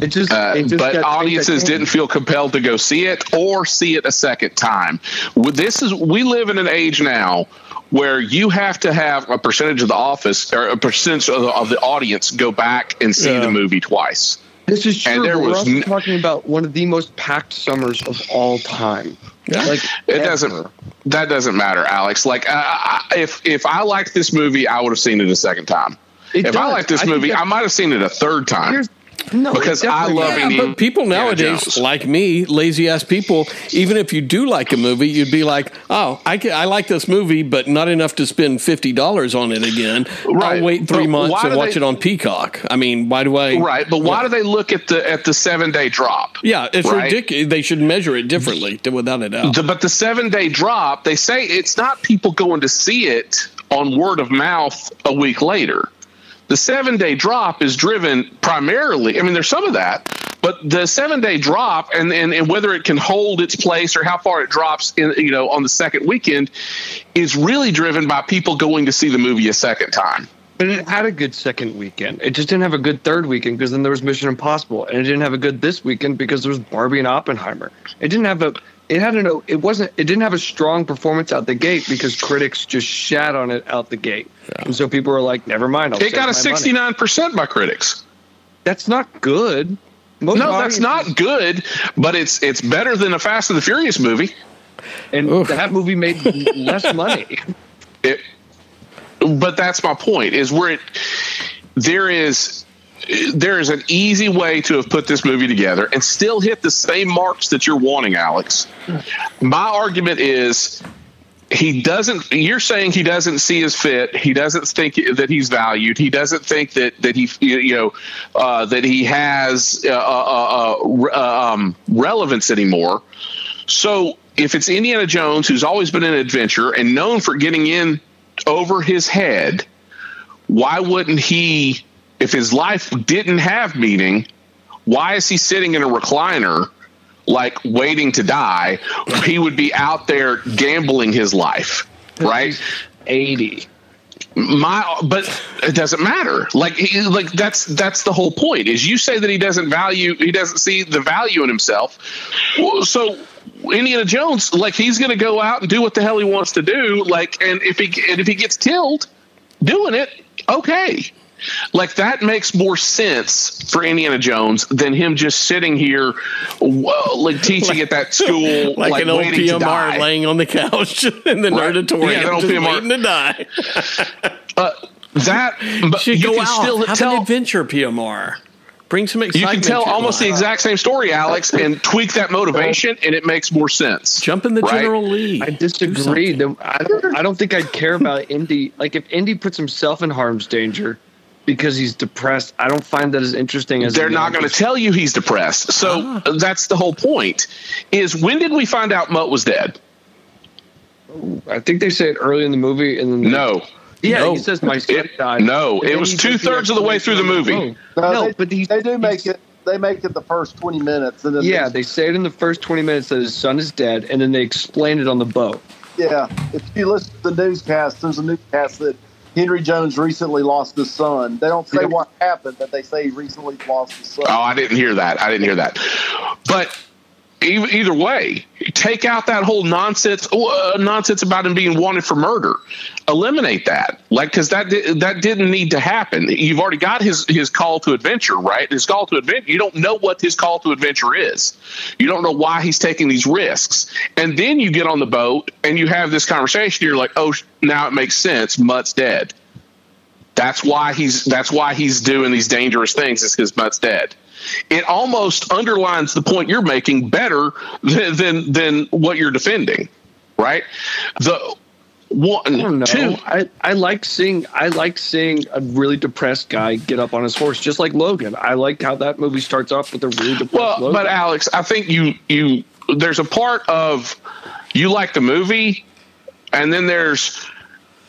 it just, Uh, it just but audiences didn't feel compelled to go see it or see it a second time. This is we live in an age now where you have to have a percentage of the office or a percentage of the, of the audience go back and see Yeah. the movie twice. This is true. And there we're was also n- talking about one of the most packed summers of all time. Yeah. Like It ever. doesn't. That doesn't matter, Alex. Like, uh, if if I liked this movie, I would have seen it a second time. It if I does. liked this I movie, I might have seen it a third time. Here's, no, Because I love Yeah, Indiana- but people nowadays, like me, lazy ass people, even if you do like a movie, you'd be like, "Oh, I, ca- I like this movie, but not enough to spend fifty dollars on it again. Right. I'll wait three But months why and watch they- it on Peacock. I mean, why do I? Right, but why do they look at the at the seven day drop? Yeah, it's Right. ridiculous. They should measure it differently, without a doubt. The- but the seven day drop, they say it's not people going to see it on word of mouth a week later. The seven day drop is driven primarily, I mean, there's some of that, but the seven day drop and, and, and whether it can hold its place or how far it drops in, you know, on the second weekend is really driven by people going to see the movie a second time. But it had a good second weekend. It just didn't have a good third weekend because then there was Mission Impossible, and it didn't have a good this weekend because there was Barbie and Oppenheimer. It didn't have a. It had an. It wasn't. It didn't have a strong performance out the gate because critics just shat on it out the gate, and so people were like, "Never mind." I'll It got a 69% by critics. That's not good. Most No, that's not good, but it's it's better than a Fast and the Furious movie. And Oof. that movie made less money. It, but that's my point is where it there is there is an easy way to have put this movie together and still hit the same marks that you're wanting, Alex. My argument is he doesn't you're saying he doesn't see his fit. He doesn't think that he's valued. He doesn't think that that he you know uh, that he has uh, uh, uh, uh, um, relevance anymore. So if it's indiana jones who's always been an adventure and known for getting in over his head why wouldn't he if his life didn't have meaning why is he sitting in a recliner like waiting to die, he would be out there gambling his life, right? Eighty. My, but it doesn't matter. Like, he, like that's that's the whole point. Is you say that he doesn't value, he doesn't see the value in himself. So Indiana Jones, like, he's going to go out and do what the hell he wants to do. Like, and if he and if he gets killed doing it, okay. Like that makes more sense for Indiana Jones than him just sitting here, like teaching at that school, like, like, an old PMR laying on the couch in the Right. nerdatorium, Yeah, just PMR. waiting to die. Uh, that, but Should you go can out, still have tell. an adventure PMR. Bring some excitement. You excitement. can tell to your almost the exact same story, Alex, and tweak that motivation, and it makes more sense. Jump in the Right? general league. I disagree. something. I don't, I don't think I'd care about Indy. Like if Indy puts himself in harm's danger because he's depressed, I don't find that as interesting as They're not going to tell you he's depressed. So ah. that's the whole point. Is when did we find out Mutt was dead? I think they say it early in the movie, and then No, yeah, No. he says my son It- died. no, And it was he does the two-thirds of the way through the explanation movie. on the phone. No, they, but he, they do make it. They make it the first twenty minutes, and then Yeah, they say it in the first twenty minutes that his son is dead, and then they explain it on the boat. Yeah, if you listen to the newscast, there's a newscast that Henry Jones recently lost his son. They don't say what happened, but they say he recently lost his son. Oh, I didn't hear that. I didn't hear that. But either, way, take out that whole nonsense uh, nonsense about him being wanted for murder. Eliminate that, like because that that didn't need to happen. You've already got his his call to adventure, right? His call to adventure. You don't know what his call to adventure is. You don't know why he's taking these risks, and then you get on the boat and you have this conversation. You're like, oh, now it makes sense. Mutt's dead. That's why he's that's why he's doing these dangerous things. Is because Mutt's dead. It almost underlines the point you're making better than than, than what you're defending, right? The one, I two, I, I like seeing I like seeing a really depressed guy get up on his horse, just like Logan. I like how that movie starts off with a really depressed Well, Logan. but Alex, I think you you there's a part of you like the movie, and then there's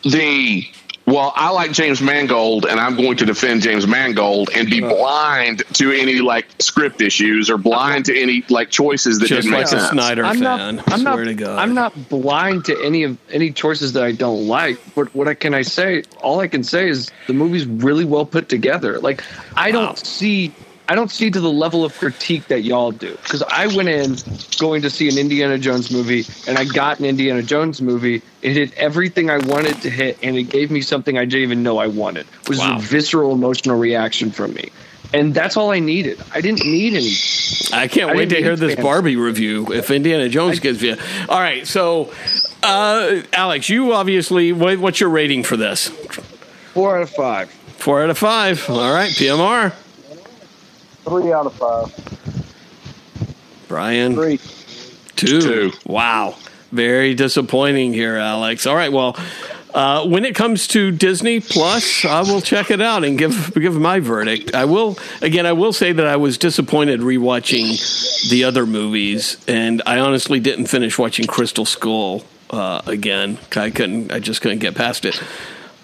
the well, I like James Mangold, and I'm going to defend James Mangold and be uh. blind to any like script issues or blind to any like choices that Just didn't like make a sense. Snyder I'm fan. not. I'm swear not. to God. I'm not blind to any of any choices that I don't like. But what I can I say? All I can say is the movie's really well put together. Like I Wow. don't see. I don't see to the level of critique that y'all do because I went in going to see an Indiana Jones movie and I got an Indiana Jones movie. It hit everything I wanted to hit and it gave me something I didn't even know I wanted. It was Wow. a visceral emotional reaction from me, and that's all I needed. I didn't need any. I can't I wait to hear this fans. Barbie review if Indiana Jones gives you. All right, so uh, Alex, you obviously what, what's your rating for this? Four out of five. Four out of five. All right, PMR. Three out of five. Brian. Three. Two. Two. Wow. Very disappointing here, Alex. All right. Well, uh, when it comes to Disney Plus, I will check it out and give give my verdict. I will again. I will say that I was disappointed rewatching the other movies, and I honestly didn't finish watching Crystal Skull uh, again. I couldn't. I just couldn't get past it.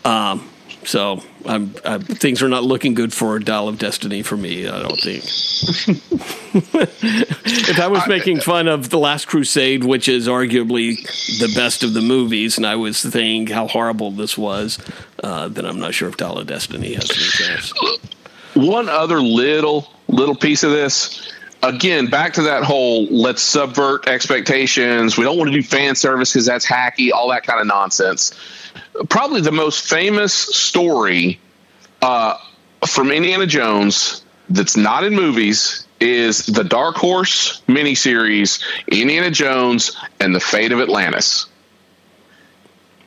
Um, so I'm, i things are not looking good for a Dial of Destiny for me. I don't think. if I was making fun of The Last Crusade, which is arguably the best of the movies, and I was saying how horrible this was, uh, then I'm not sure if Dial of Destiny has any chance. One other little little piece of this. Again, back to that whole let's subvert expectations. We don't want to do fan service because that's hacky, all that kind of nonsense. Probably the most famous story uh, from Indiana Jones that's not in movies is the Dark Horse miniseries, Indiana Jones and the Fate of Atlantis.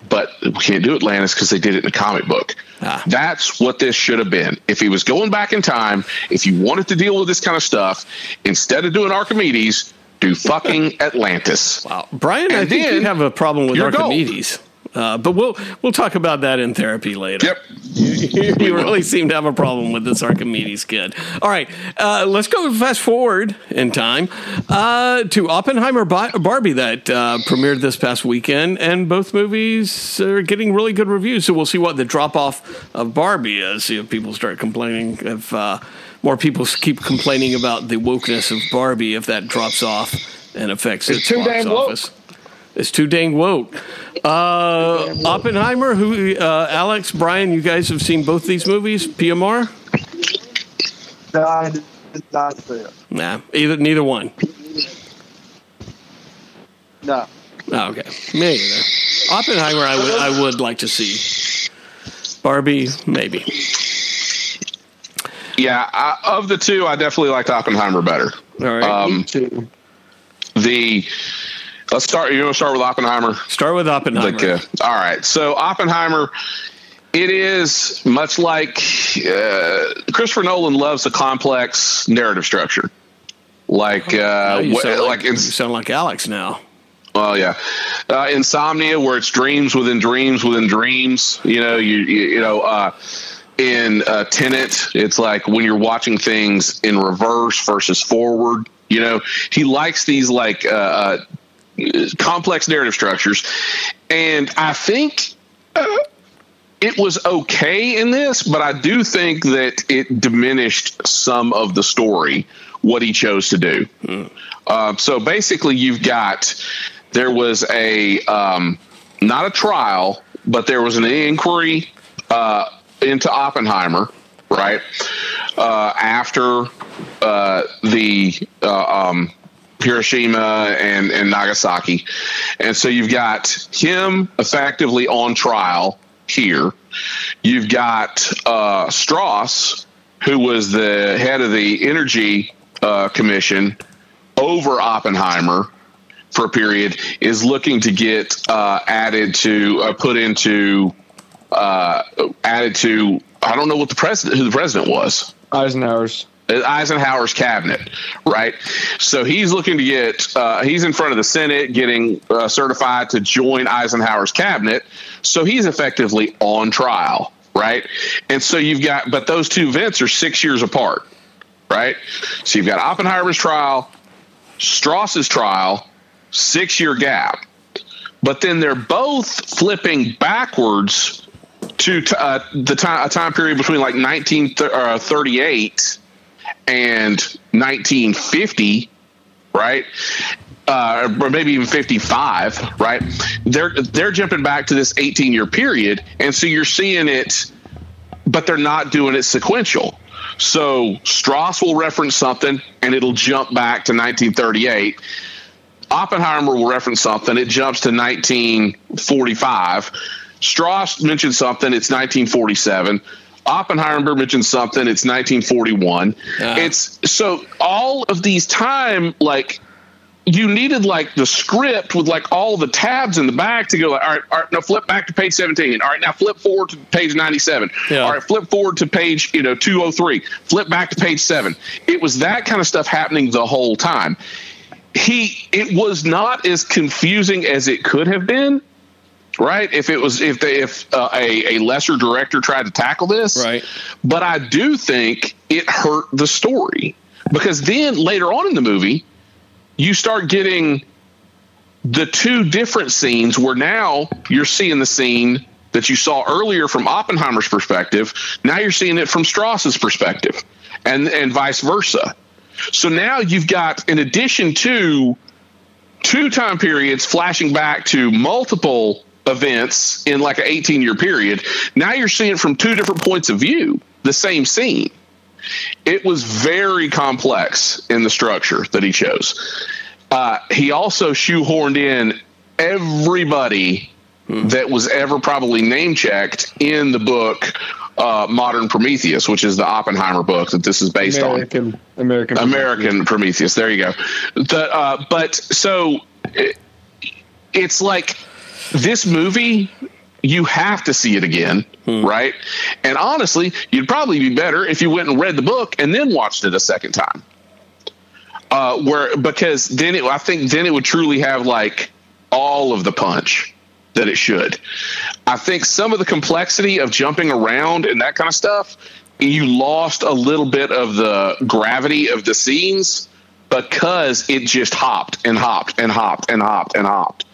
But we can't do Atlantis because they did it in the comic book. Ah. That's what this should have been. If he was going back in time, if you wanted to deal with this kind of stuff, instead of doing Archimedes, do fucking Atlantis. Wow, Brian, I And think you have a problem with you're gold. Uh, but we'll we'll talk about that in therapy later. Yep. you really seem to have a problem with this Archimedes kid. All right, uh, let's go fast forward in time uh, to Oppenheimer Barbie that uh, premiered this past weekend, and both movies are getting really good reviews. So we'll see what the drop off of Barbie is. See if people start complaining. If uh, more people keep complaining about the wokeness of Barbie, if that drops off and affects It's its too box office. woke. Office. It's too dang woke. Uh, Oppenheimer, who uh, Alex, Brian, you guys have seen both these movies. PMR, No, I did not see it. nah, either neither one. No. Oh, okay, me either. Oppenheimer, I would I would like to see. Barbie, maybe. Yeah, I, of the two, I definitely liked Oppenheimer better. All right, Um, Me too. The let's start. You want to start with Oppenheimer? start with Oppenheimer. Like, uh, all right. So Oppenheimer, it is much like uh, Christopher Nolan loves the complex narrative structure. Like, Now uh, you, sound like, like you sound like Alex now. well, yeah, uh, Insomnia, where it's dreams within dreams within dreams. You know, you you, you know, uh, in uh, Tenet, it's like when you're watching things in reverse versus forward. You know, he likes these like uh, uh, complex narrative structures, and I think uh, it was okay in this, but I do think that it diminished some of the story what he chose to do. Uh, so basically, you've got there was a um, not a trial, but there was an inquiry uh, into Oppenheimer, right? Uh, after uh, the uh, um, Hiroshima and, and Nagasaki. And so you've got him effectively on trial here. You've got uh, Strauss, who was the head of the Energy uh, Commission over Oppenheimer for a period, is looking to get uh, added to, uh, put into, uh, added to, I don't know what the president, who the president was. Eisenhower's. Eisenhower's cabinet, right? So he's looking to get, uh, he's in front of the Senate getting uh, certified to join Eisenhower's cabinet. So he's effectively on trial, right? And so you've got, but those two events are six years apart, right? So you've got Oppenheimer's trial, Strauss's trial, six year gap. But then they're both flipping backwards to uh, the time, a time period between like 1938 and 1950, right? Uh, or maybe even 55, right? They're they're jumping back to this 18 year period, and so you're seeing it, but they're not doing it sequential. So Strauss will reference something, and it'll jump back to 1938. Oppenheimer will reference something, it jumps to 1945. Strauss mentioned something, it's 1947. Oppenheimer mentioned something. It's 1941. Yeah. Uh-huh. It's so all of these time like you needed like the script with like all the tabs in the back to go like all right, all right now flip back to page 17 all right now flip forward to page 97 Yeah. all right flip forward to page you know 203 flip back to page 7 it was that kind of stuff happening the whole time he it was not as confusing as it could have been right if it was if they if uh, a, a lesser director tried to tackle this Right. but i do think it hurt the story because then later on in the movie you start getting the two different scenes where now you're seeing the scene that you saw earlier from Oppenheimer's perspective. Now you're seeing it from Strauss's perspective, and and vice versa. So now you've got, in addition to two time periods flashing back to multiple events in like an 18 year period, now you're seeing from two different points of view, the same scene it was very complex in the structure that he chose. Uh, he also shoehorned in everybody that was ever probably name checked in the book uh, Modern Prometheus, which is the Oppenheimer book that this is based on. American, American, American Prometheus. There you go. The, uh, but so it, it's like this movie. You have to see it again, right? And honestly, you'd probably be better if you went and read the book and then watched it a second time. Uh, where because then it, I think then it would truly have like all of the punch that it should. I think some of the complexity of jumping around and that kind of stuff, you lost a little bit of the gravity of the scenes because it just hopped and hopped and hopped and hopped and hopped.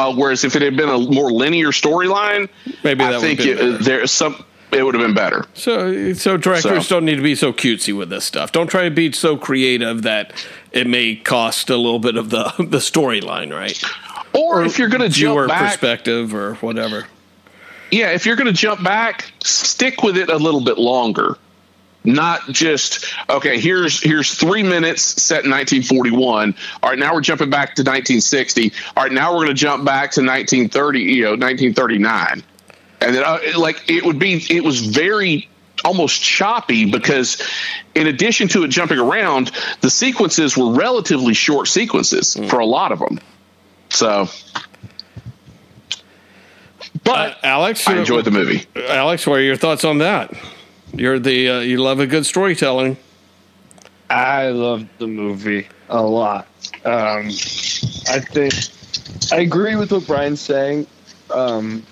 Uh, whereas if it had been a more linear storyline, Maybe that I think it, there's some it would have been better. So, so directors So- don't need to be so cutesy with this stuff. Don't try to be so creative that it may cost a little bit of the the storyline, right? Or, if you're going to jump back, perspective or whatever. yeah, if you're going to jump back, stick with it a little bit longer. Not just okay. Here's here's three minutes set in 1941. All right, now we're jumping back to 1960. All right, now we're going to jump back to 1930. You know, 1939, and then uh, like it would be. It was very almost choppy because in addition to it jumping around, the sequences were relatively short sequences for a lot of them. So, but Uh, Alex, I enjoyed the movie. Alex, what are your thoughts on that? You're the uh, you love a good storytelling. I loved the movie a lot. Um, I think I agree with what Brian's saying, um,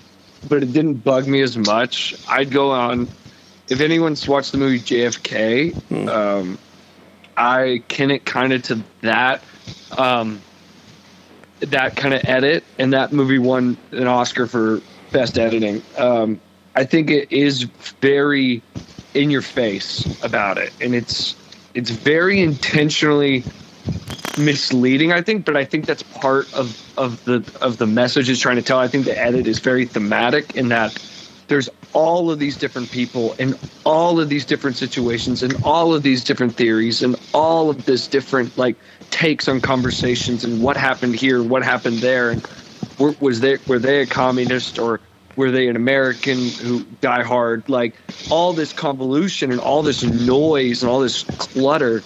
but it didn't bug me as much. I'd go on if anyone's watched the movie JFK. Um, I kin it kind of to that. Um, that kind of edit, and that movie won an Oscar for best editing. Um, I think it is very in your face about it, and it's it's very intentionally misleading. I think, but I think that's part of of the of the message it's trying to tell. I think the edit is very thematic in that there's all of these different people and all of these different situations and all of these different theories and all of this different like takes on conversations and what happened here, what happened there, and were, was they were they a communist or were they an American who die hard? Like all this convolution and all this noise and all this clutter.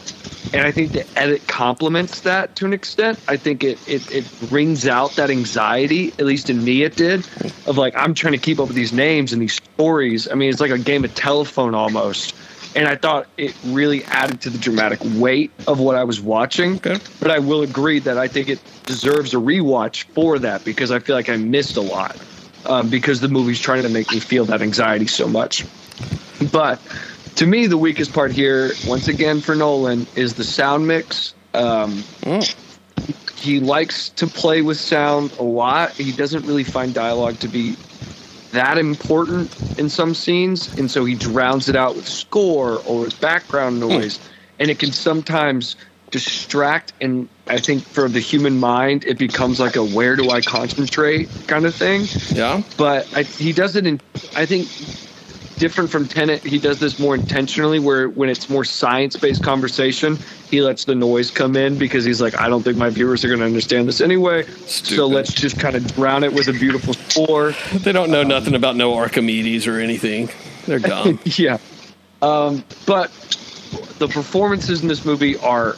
And I think the edit complements that to an extent. I think it, it it brings out that anxiety, at least in me it did, of like I'm trying to keep up with these names and these stories. I mean, it's like a game of telephone almost. And I thought it really added to the dramatic weight of what I was watching. Okay. But I will agree that I think it deserves a rewatch for that because I feel like I missed a lot um, because the movie's trying to make me feel that anxiety so much. But to me, the weakest part here, once again for Nolan, is the sound mix. Um, He likes to play with sound a lot. He doesn't really find dialogue to be that important in some scenes, and so he drowns it out with score or with background noise, and it can sometimes distract. And I think for the human mind, it becomes like a "where do I concentrate" kind of thing Yeah. but I, he does it in i think different from Tenet, he does this more intentionally where when it's more science-based conversation he lets the noise come in because he's like i don't think my viewers are going to understand this anyway so let's just kind of drown it with a beautiful score They don't know nothing about no Archimedes or anything. They're dumb. yeah um, but the performances in this movie are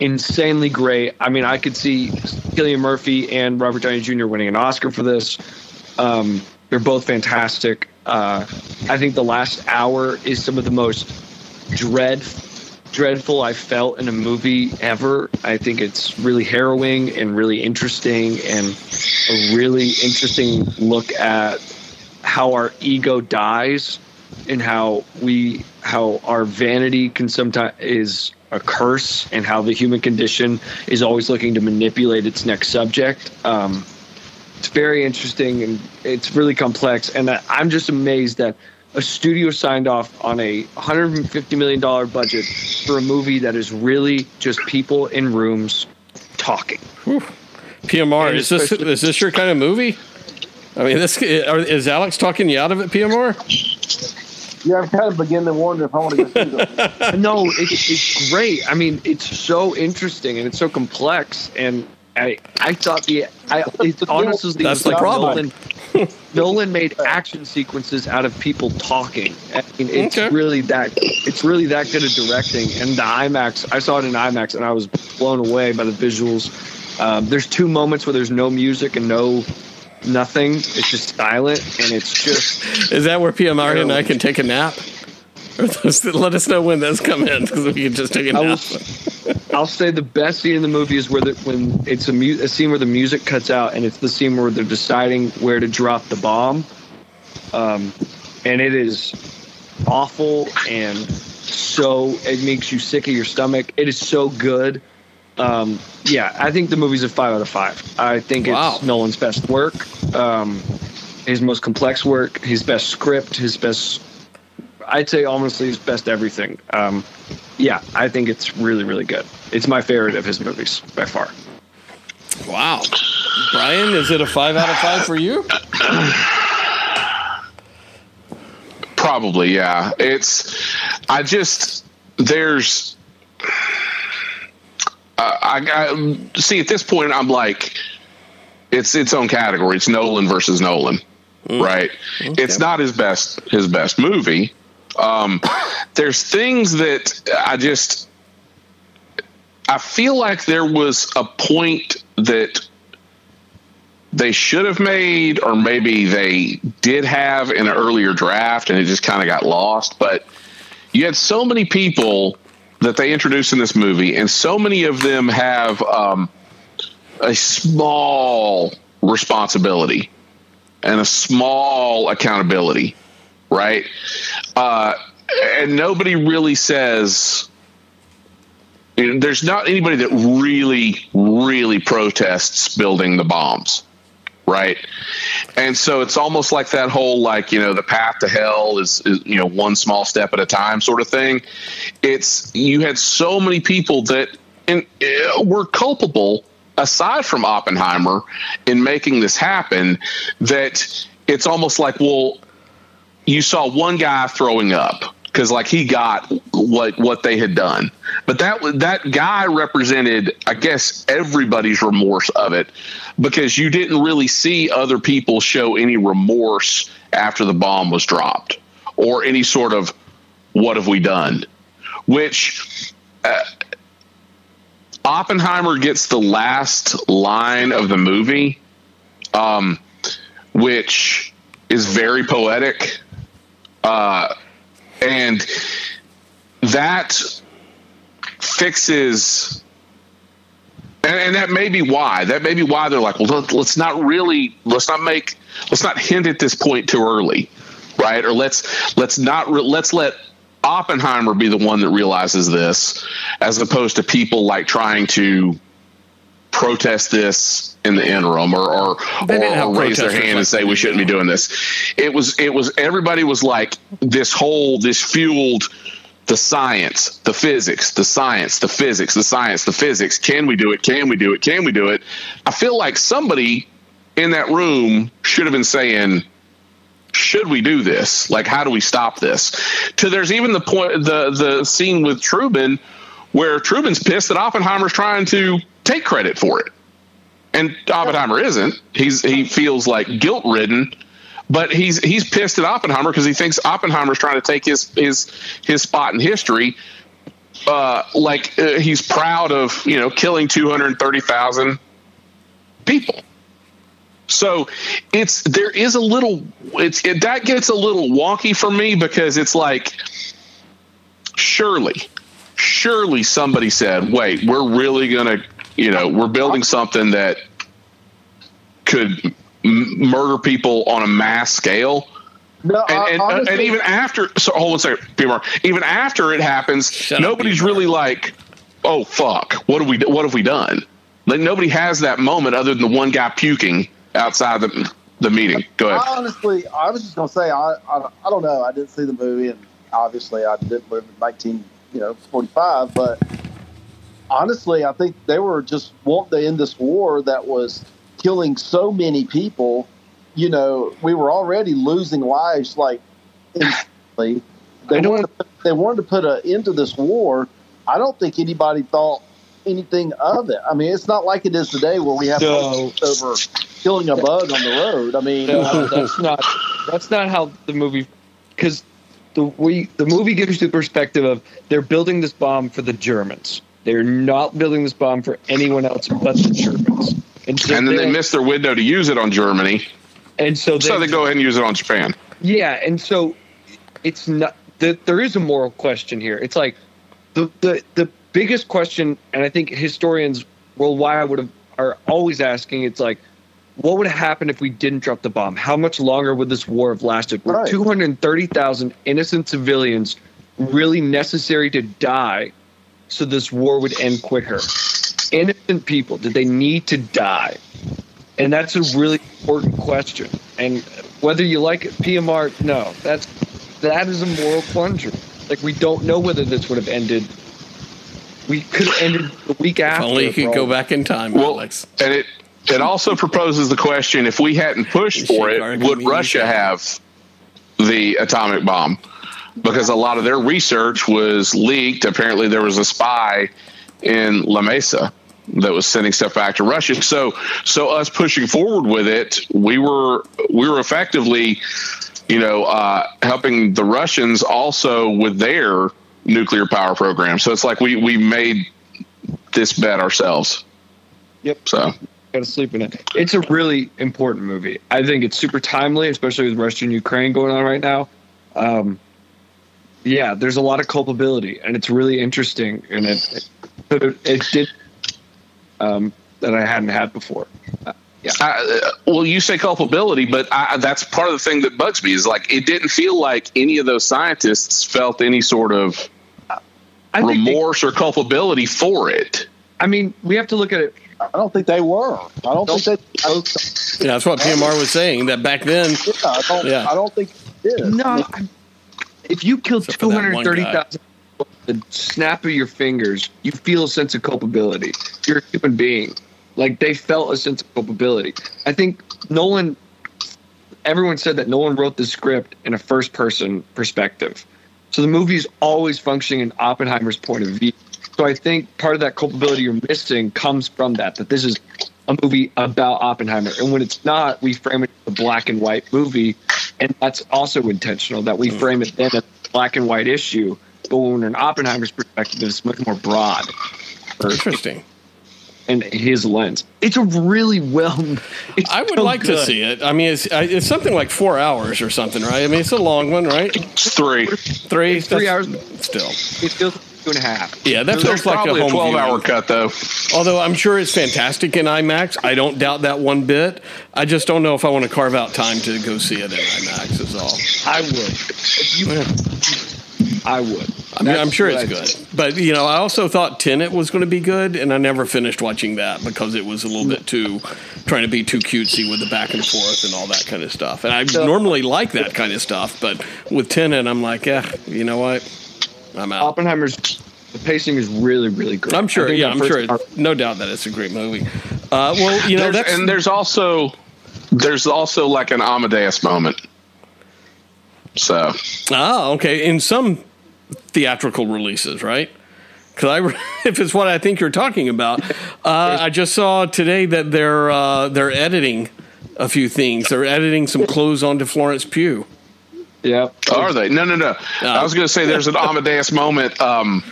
insanely great i mean i could see Cillian Murphy and Robert Downey Jr. winning an Oscar for this um, they're both fantastic uh, I think the last hour is some of the most dread dreadful I felt in a movie ever. I think it's really harrowing and really interesting and a really interesting look at how our ego dies and how we how our vanity can sometimes is a curse and how the human condition is always looking to manipulate its next subject. Um, it's very interesting and it's really complex. And I'm just amazed that a studio signed off on a 150 million dollar budget for a movie that is really just people in rooms talking. PMR, And is this is this your kind of movie? I mean, this is Alex talking you out of it, PMR? Yeah, I'm kind of beginning to wonder if I want to go see this. no, it, it's great. I mean, it's so interesting and it's so complex. And I, I thought the, I, it's honestly, That's the problem. Nolan, Nolan made action sequences out of people talking. I mean, it's Okay. really that, it's really that good at directing. And the IMAX, I saw it in IMAX and I was blown away by the visuals. Um, there's two moments where there's no music and no nothing. It's just silent and it's just Is that where PMR and I can take a nap? Or those- Let us know when those come in because we can just take a I nap. will, I'll say the best scene in the movie is where the, when it's a, mu- a scene where the music cuts out and it's the scene where they're deciding where to drop the bomb. Um, and it is awful and so it makes you sick of your stomach. It is so good. Um, yeah, I think the movie's a five out of five. I think Wow. it's Nolan's best work, um, his most complex work, his best script, his best. I'd say honestly his best everything. Um, yeah, I think it's really, really good. It's my favorite of his movies by far. Wow, Brian, is it a five out of five for you? Probably, yeah. It's, I just, there's, I, I see at this point, I'm like, it's its own category. It's Nolan versus Nolan, right? It's not his best, his best movie. Um, there's things that I just, I feel like there was a point that they should have made, or maybe they did have in an earlier draft, and it just kind of got lost. But you had so many people that they introduce in this movie, and so many of them have um, a small responsibility and a small accountability, right? Uh, and nobody really says. There's not anybody that really, really protests building the bombs right. And so it's almost like that whole like you know the path to hell is, is you know one small step at a time sort of thing. It's you had so many people that and uh, were culpable aside from oppenheimer in making this happen that it's almost like well you saw one guy throwing up because like he got what what they had done. But that that guy represented, I guess, everybody's remorse of it because you didn't really see other people show any remorse after the bomb was dropped or any sort of what have we done, which. Uh, Oppenheimer gets the last line of the movie, um, which is very poetic. Uh, and that fixes and, that may be why that may be why they're like well let's not really let's not make let's not hint at this point too early right? Or let's let's not let's let oppenheimer be the one that realizes this as opposed to people like trying to protest this in the interim or or, or, raise their hand and say we shouldn't be doing this. It was it was everybody was like this whole this fueled the science, the physics, the science, the physics, the science, the physics. Can we do it? Can we do it? Can we do it? I feel like somebody in that room should have been saying should we do this? Like, how do we stop this? To there's even the point, the the scene with Truman, where Truman's pissed that Oppenheimer's trying to take credit for it. And Oppenheimer isn't. He's he feels like guilt ridden, but he's he's pissed at Oppenheimer because he thinks Oppenheimer's trying to take his his his spot in history. Uh, like uh, he's proud of you know killing two hundred thirty thousand people. So it's there is a little it's it, that gets a little wonky for me because it's like surely surely somebody said wait we're really gonna you know, we're building something that could m- murder people on a mass scale. No, and, and, uh, honestly, and, even after, so hold on a second, PMR. Even after it happens, nobody's up, really like, "Oh fuck, what have we what have we done?" Like nobody has that moment other than the one guy puking outside the the meeting. Go ahead. I honestly, I was just gonna say, I, I, I don't know. I didn't see the movie, and obviously, I didn't live in nineteen, you know, forty five. But honestly, I think they were just wanting to end this war that was killing so many people. You know, we were already losing lives like instantly. They wanted, to, they wanted to put an end to this war. I don't think anybody thought anything of it. I mean, it's not like it is today where we have No. over killing a bug on the road. I mean, No, that's not. That's not how the movie. Because the we the movie gives you the perspective of they're building this bomb for the Germans. They're not building this bomb for anyone else but the Germans. And, so and then they they're- miss their window to use it on Germany, And so, so they go ahead and use it on Japan. Yeah, and so it's not the, there is a moral question here. It's like the the the biggest question, and I think historians worldwide would have are always asking. It's like, what would have happened if we didn't drop the bomb? How much longer would this war have lasted? Were Right. two hundred thirty thousand innocent civilians really necessary to die so this war would end quicker? Innocent people, did they need to die? And that's a really important question. And whether you like it, PMR, no, that's that is a moral plunger. Like we don't know whether this would have ended. We could have ended the week If after. only you for could go back in time, Well, Alex. and it it also proposes the question: if we hadn't pushed for it, would. Russia have the atomic bomb? Because a lot of their research was leaked. Apparently, there was a spy in La Mesa that was sending stuff back to Russia. So, so us pushing forward with it, we were we were effectively, you know, uh, helping the Russians also with their nuclear power program. So it's like we we made this bet ourselves. Yep. So. Got to sleep in it. It's a really important movie. I think it's super timely, especially with Russia and Ukraine going on right now. Um, yeah, there's a lot of culpability, and it's really interesting, and it it, it did um, that I hadn't had before. I, uh, well, you say culpability, but I, that's part of the thing that bugs me is like it didn't feel like any of those scientists felt any sort of I think they- remorse or culpability for it. I mean, we have to look at it. I don't think they were. I don't think they. I, Yeah, that's what PMR was saying. That back then, yeah, I don't. Yeah. I don't think they. No, I'm- if you kill two hundred thirty thousand, the snap of your fingers, you feel a sense of culpability. You're a human being. Like they felt a sense of culpability. I think Nolan. Everyone said that Nolan wrote the script in a first person perspective, So the movie is always functioning in Oppenheimer's point of view. So I think part of that culpability you're missing comes from that, that this is a movie about Oppenheimer. And when it's not, we frame it as a black and white movie. And that's also intentional, that we hmm. frame it then as a black and white issue. But when in Oppenheimer's perspective, it's much more broad Interesting. and his lens. It's a really well. I would so like to see it. I mean, it's it's something like four hours or something, right? I mean, it's a long one, right? It's three. Three, three hours. Still, It feels two and a half. yeah, that There's feels like a probably a 12 hour cut, though. Although I'm sure it's fantastic in IMAX. I don't doubt that one bit. I just don't know if I want to carve out time to go see it in IMAX. Is all. I would. You, I would. I mean, I'm sure it's good, say. but you know, I also thought Tenet was going to be good, and I never finished watching that because it was a little bit too trying to be too cutesy with the back and forth and all that kind of stuff. And I normally like that kind of stuff, but with Tenet, I'm like, yeah, you know what, I'm out. Oppenheimer's the pacing is really really good. I'm sure, yeah, I'm sure, part- no doubt that it's a great movie. Uh, well, you know, There's- that's and there's also there's also like an Amadeus moment. So Ah, okay. In some theatrical releases, right? Because I, if it's what I think you're talking about, uh, I just saw today that they're uh, they're editing a few things. They're editing some clothes onto Florence Pugh. Yeah. are they? No, no, no. I was going to say there's an Amadeus moment. Um,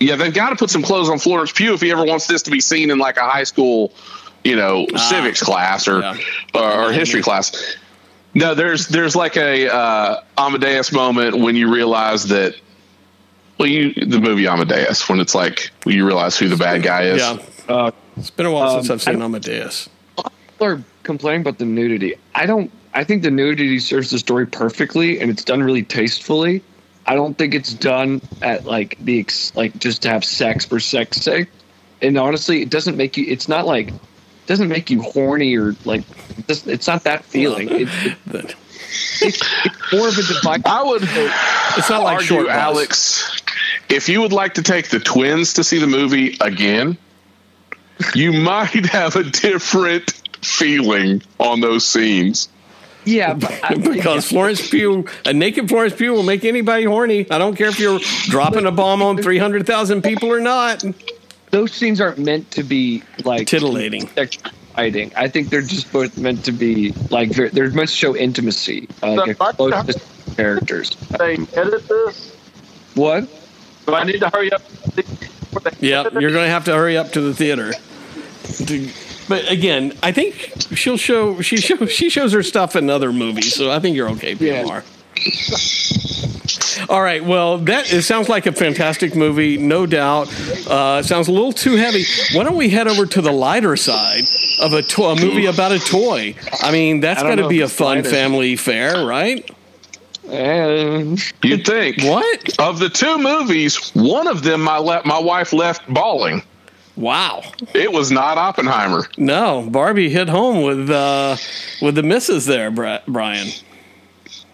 yeah, they've got to put some clothes on Florence Pugh if he ever wants this to be seen in like a high school, you know, civics class or yeah. or, or history class. No, there's there's like a uh, Amadeus moment when you realize that. Well, you the movie Amadeus when it's like you realize who the bad guy is. Yeah, Uh, it's been a while since Um, I've seen I- Amadeus. people are complaining about the nudity. I don't. I think the nudity serves the story perfectly, and it's done really tastefully. I don't think it's done at like the ex, like just to have sex for sex sake. And honestly, it doesn't make you. It's not like it doesn't make you horny or like. It doesn't- it's not that feeling. It, it, But it's, it's more of a device. I would it's not like argue, short Alex, if you would like to take the twins to see the movie again, you might have a different feeling on those scenes. Yeah, but I, because Florence Pugh, a naked Florence Pugh, will make anybody horny. I don't care if you're dropping a bomb on three hundred thousand people or not. those scenes aren't meant to be like Titillating. Exciting. I think they're just both meant to be like they're, they're meant to show intimacy, uh, like So, but- closeness to characters. They edit this. What? Do I need to hurry up? Yeah, you're going to have to hurry up to the theater. To- But again, I think she'll show she show, she shows her stuff in other movies, so I think you're okay, PMR. All right. Well, that it sounds like a fantastic movie, no doubt. Uh, it sounds a little too heavy. Why don't we head over to the lighter side of a, to- a movie about a toy? I mean, that's I don't got to be a fun lighter. family fare, right? And You'd think. What? Of the two movies, one of them my le- my wife left bawling. Wow. It was not Oppenheimer. No, Barbie hit home with uh, with the misses there, Brian.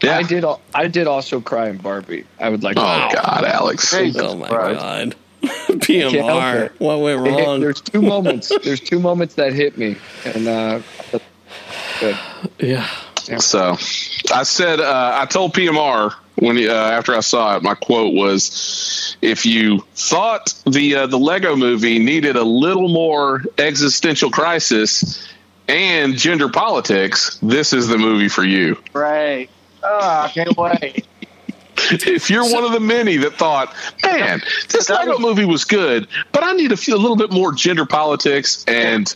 Yeah. I did. al- I did also cry in Barbie. I would like. Oh to God, Alex. Hey. Oh my Christ. god. Can't help PMR. What went It hit- wrong? there's two moments. There's two moments that hit me, and uh, good. Yeah. So, I said uh, I told PMR when uh, after I saw it, my quote was, "If you thought the uh, the Lego Movie needed a little more existential crisis and gender politics, this is the movie for you." Right. Oh, I can't wait. if you're one of the many that thought, man, this Lego movie was good, but I need to feel a little bit more gender politics and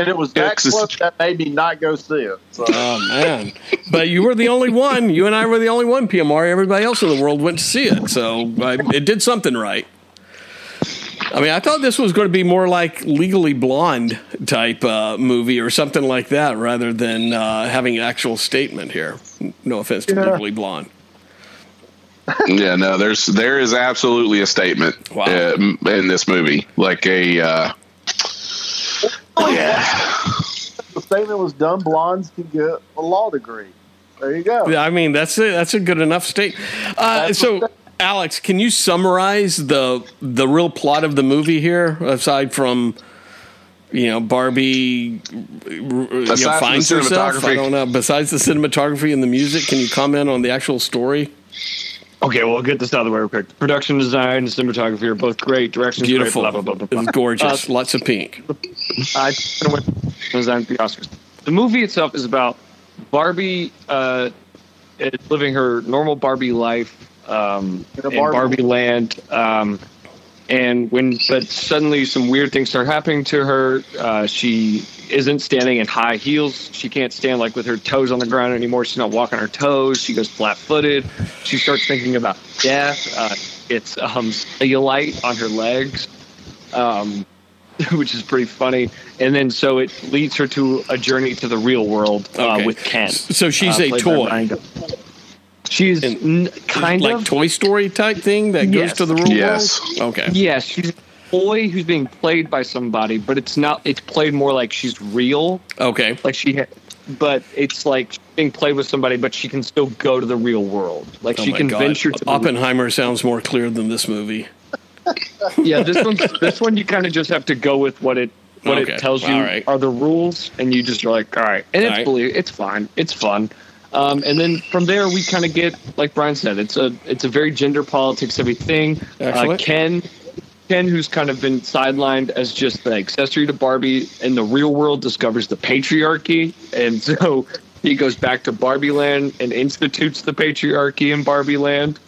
And it was that close that made me not go see it. So. Oh man. But you were the only one. You and I were the only one, PMR. Everybody else in the world went to see it. So I, it did something right. I mean, I thought this was going to be more like Legally Blonde type uh, movie or something like that, rather than uh, having an actual statement here. No offense to Yeah. Legally Blonde. yeah, no, there's there is absolutely a statement Wow. uh, in this movie, like a uh, yeah, the statement was done. Blondes can get a law degree. There you go. I mean, that's a, that's a good enough state. Uh, so, Alex, can you summarize the the real plot of the movie here, aside from you know Barbie you know, finds herself? I don't know. Besides the cinematography and the music, can you comment on the actual story? Okay, well, get this out of the way real quick. Production design and cinematography are both great. Direction Beautiful. Great, blah, blah, blah, blah, blah. Gorgeous. Uh, Lots of pink. I don't know what design the Oscars. The movie itself is about Barbie uh, living her normal Barbie life um, In a in Barbie. Barbie land. Um, and when but suddenly some weird things start happening to her, uh, she isn't standing in high heels. She can't stand like with her toes on the ground anymore. She's not walking her toes. She goes flat footed. She starts thinking about death. Uh, it's um, cellulite on her legs. Um, which is pretty funny. And then so it leads her to a journey to the real world uh, Okay. with Ken. So she's uh, a toy. Ryan Go- She's n- kind like of like Toy Story type thing that goes to the real Yes. world? Okay. Yes, she's a toy who's being played by somebody, but it's not. It's played more like she's real, Okay. like she. Ha- but it's like being played with somebody, but she can still go to the real world. Like Oh she can God. venture to. The, Oppenheimer sounds more clear than this movie. yeah, this one. This one you kind of just have to go with what it what Okay, it tells you all right. are the rules, and you just are like, all right, and All it's right. believe it's fine, it's fun. Um, and then from there, we kind of get, like Brian said, it's a it's a very gender politics heavy thing. Uh, Ken, Ken, who's kind of been sidelined as just the accessory to Barbie, in the real world discovers the patriarchy, and so he goes back to Barbie Land and institutes the patriarchy in Barbie Land.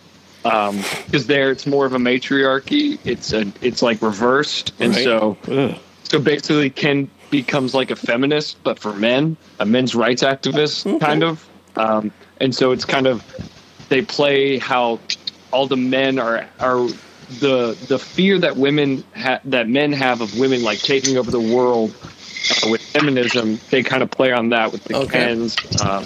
Because there, it's more of a matriarchy. It's a it's like reversed, and Right. so Ugh. so basically, Ken becomes like a feminist, but for men, a men's rights activist, kind of. Um, and so it's kind of they play how all the men are are the the fear that women ha- that men have of women like taking over the world uh, with feminism. They kind of play on that with the Okay. Um,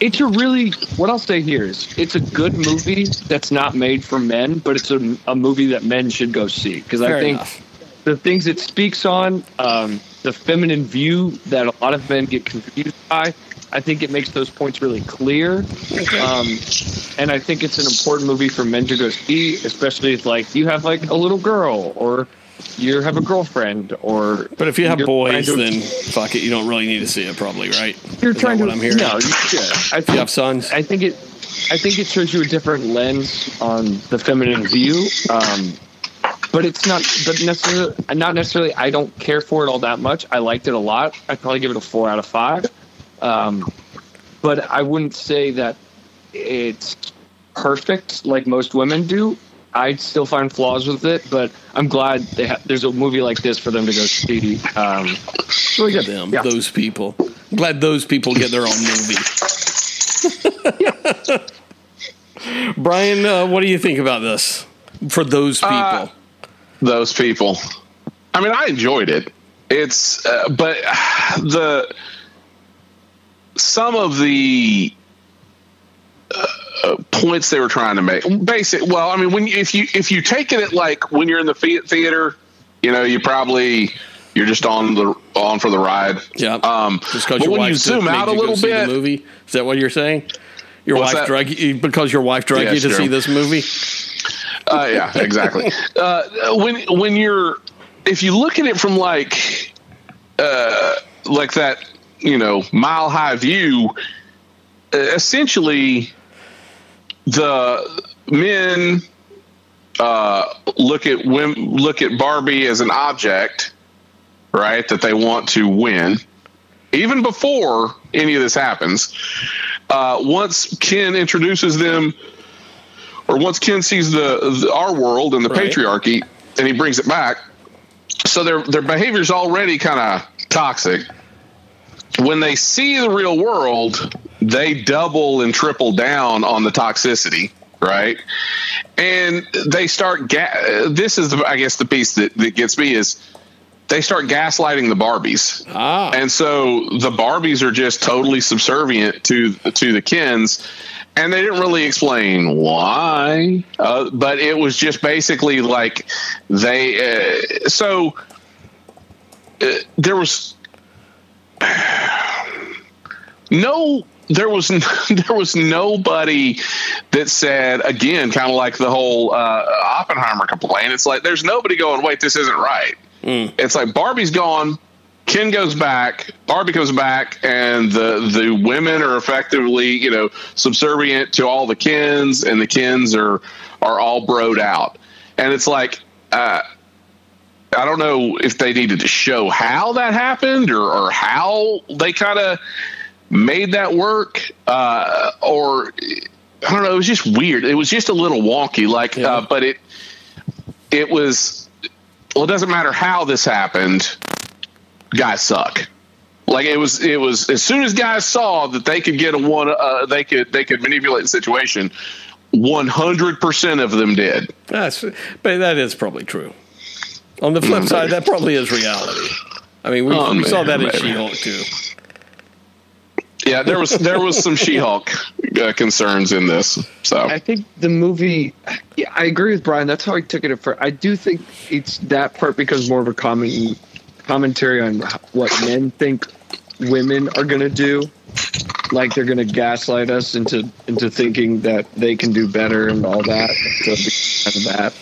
it's a really what I'll say here is it's a good movie that's not made for men, but it's a, a movie that men should go see because I think enough. the things it speaks on, um, the feminine view that a lot of men get confused by. I think it makes those points really clear, um, and I think it's an important movie for men to go see, especially if like you have like a little girl or you have a girlfriend or. But if you have boys, to- then fuck it. You don't really need to see it, probably, right? you're Is trying that to. what I'm hearing? No, you should. I You think have sons? I think it. I think it shows you a different lens on the feminine view. Um, but it's not. But necessarily, not necessarily. I don't care for it all that much. I liked it a lot. I'd probably give it a four out of five. Um, but I wouldn't say that it's perfect like most women do. I'd still find flaws with it, but I'm glad they ha- there's a movie like this for them to go see. Um, it's really good. Them, Yeah. those people. I'm glad those people get their own movie. Brian, uh, what do you think about this? For those people, Uh, those people. I mean, I enjoyed it. It's, uh, but the some of the uh, points they were trying to make, basic. Well, I mean, when if you if you take it at like when you're in the the- theater, you know, you probably you're just on the on for the ride. yeah. Um, just because but when you zoom out a little bit, the movie, is that what you're saying? Your wife that? drug you because your wife Yeah, you to sure. see this movie. Uh, yeah, exactly. uh, when when you're if you look at it from like uh, like that, you know, mile high view, uh, essentially the men uh, look at women, look at Barbie as an object, right? That they want to win. Even before any of this happens, uh, once Ken introduces them or once Ken sees the, the our world and the Right. patriarchy, and he brings it back, so their their behavior is already kind of toxic. When they see the real world, they double and triple down on the toxicity, right? And they start. Ga- this is, the, I guess, the piece that, that gets me is they start gaslighting the Barbies Ah, and so the Barbies are just totally subservient to to the Kens, and they didn't really explain why. Uh, but it was just basically like they. Uh, so uh, there was no. There was there was nobody that said again, kind of like the whole uh, Oppenheimer complaint. It's like there's nobody going, wait, this isn't right. It's like Barbie's gone, Ken goes back, Barbie comes back, and the the women are effectively, you know, subservient to all the Kens, and the Kens are are all broed out, and it's like. Uh, I don't know if they needed to show how that happened or, or how they kind of made that work, uh, or I don't know. It was just weird. It was just a little wonky. Like, Yeah. uh, but it it was. Well, it doesn't matter how this happened. Guys suck. Like it was. It was as soon as guys saw that they could get a one. Uh, they could they could manipulate the situation. One hundred percent of them did. That's, but that is probably true. On the flip side, that probably is reality. I mean, we, Oh, we saw that man, in. She-Hulk too. Yeah, there was there was some She-Hulk uh, concerns in this. So I think the movie. Yeah, I agree with Brian. That's how I took it at first. I do think it's that part because more of a comment, commentary on what men think women are going to do. Like they're going to gaslight us into into thinking that they can do better and all that. So kind of that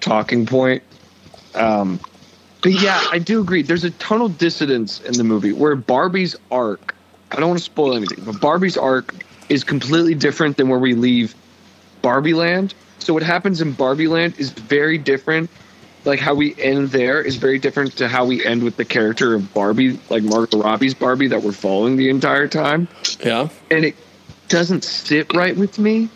talking point. Um, but yeah, I do agree. There's a tonal dissonance in the movie where Barbie's arc. I don't want to spoil anything, but Barbie's arc is completely different than where we leave Barbie Land. So what happens in Barbie Land is very different. Like how we end there is very different to how we end with the character of Barbie, like Margot Robbie's Barbie that we're following the entire time Yeah. and it doesn't sit right with me.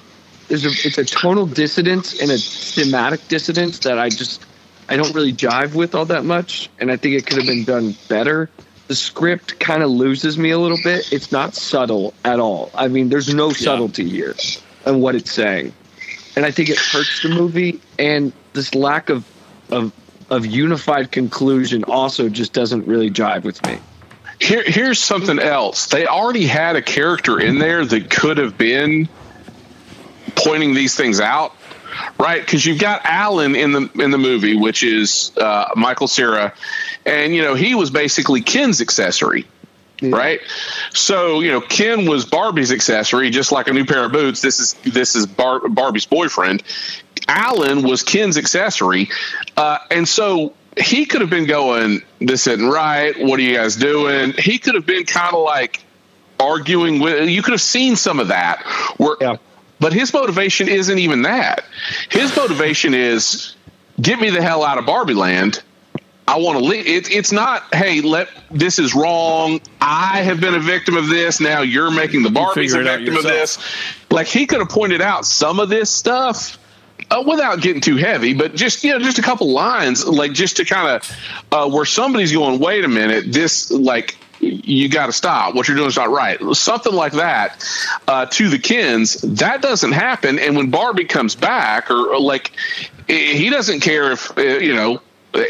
There's a it's a tonal dissonance and a thematic dissonance that I just I don't really jive with all that much, and I think it could have been done better. The script kind of loses me a little bit. It's not subtle at all. I mean, there's no subtlety here in what it's saying, and I think it hurts the movie. And this lack of of of unified conclusion also just doesn't really jive with me. Here, here's something else. They already had a character in there that could have been pointing these things out, right? Because you've got Alan in the in the movie, which is uh, Michael Cera, and you know he was basically Ken's accessory, right? So you know Ken was Barbie's accessory, just like a new pair of boots. This is this is Bar- Barbie's boyfriend. Alan was Ken's accessory, uh, and so he could have been going, "This isn't right. What are you guys doing?" He could have been kind of like arguing with. You could have seen some of that. Where, Yeah. But his motivation isn't even that. His motivation is, "Get me the hell out of Barbie Land." I want to leave. It, it's not, hey, let this is wrong. I have been a victim of this. Now you're making the Barbies a victim of this. Like he could have pointed out some of this stuff uh, without getting too heavy, but just you know, just a couple lines, like just to kind of uh, where somebody's going, wait a minute, this like you got to stop. What you're doing is not right. Something like that uh, to the Kens. That doesn't happen. And when Barbie comes back, or, or like he doesn't care if uh, you know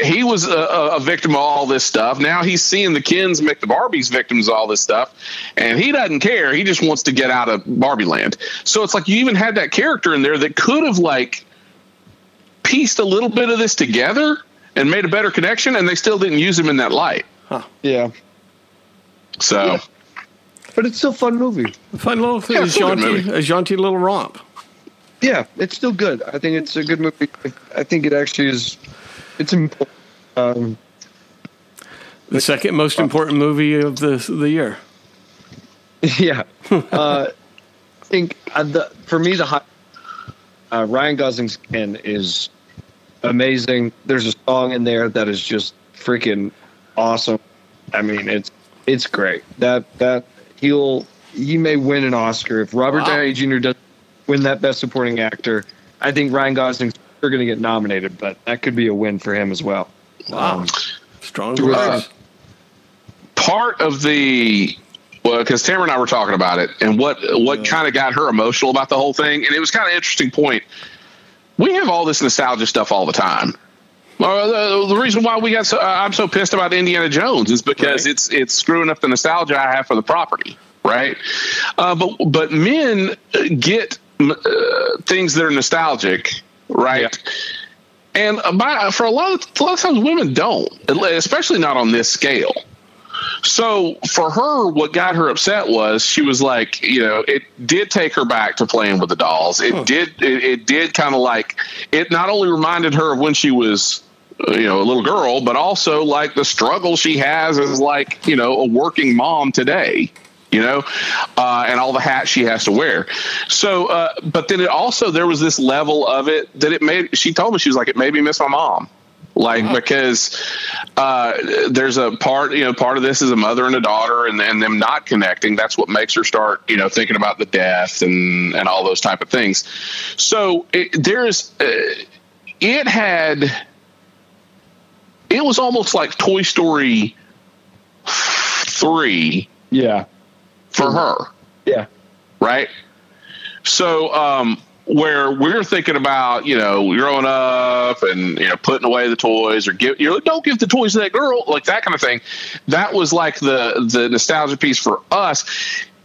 he was a, a victim of all this stuff. Now he's seeing the Kens make the Barbies victims of all this stuff, and he doesn't care. He just wants to get out of Barbie Land. So it's like you even had that character in there that could have like pieced a little bit of this together and made a better connection, and they still didn't use him in that light. Yeah, So but it's still a fun movie. Fun little thing, Yeah, a it's still a good jaunty, movie. a jaunty little romp. Yeah, it's still good. I think it's a good movie. I think it actually is. It's important. Um, The second most important movie of the the year. yeah, uh, I think uh, the for me the high, uh, Ryan Gosling's Ken is amazing. There's a song in there that is just freaking awesome. I mean, it's it's great. That that he'll he may win an Oscar if Robert Wow. Downey Jr. doesn't win that Best Supporting Actor. I think Ryan Gosling's are going to get nominated, but that could be a win for him as well. Wow. Um, Strong Uh, part of the well, because Tamara and I were talking about it, and what what kind of got her emotional about the whole thing, and it was kind of interesting point. We have all this nostalgia stuff all the time. Uh, the, the reason why we got so, uh, I'm so pissed about Indiana Jones is because Right. it's it's screwing up the nostalgia I have for the property, right? Uh, but but men uh, get uh, things that are nostalgic, right? And by, for a lot of a lot of times, women don't, especially not on this scale. So for her, what got her upset was she was like, you know, it did take her back to playing with the dolls. It did, it, it did kind of like it. Not only reminded her of when she was you know a little girl, but also like the struggle she has as like you know a working mom today. You know, uh, and all the hats she has to wear. So, uh, but then it also there was this level of it that it made. She told me she was like, it made me miss my mom like because uh, there's a part you know part of this is a mother and a daughter and, and them not connecting that's what makes her start you know thinking about the death and and all those type of things so it, there's uh, it had it was almost like toy story 3 Yeah. for her Yeah. right? So, um, where we're thinking about, you know, growing up and you know putting away the toys or give, you know, don't give the toys to that girl, like that kind of thing. That was like the the nostalgia piece for us.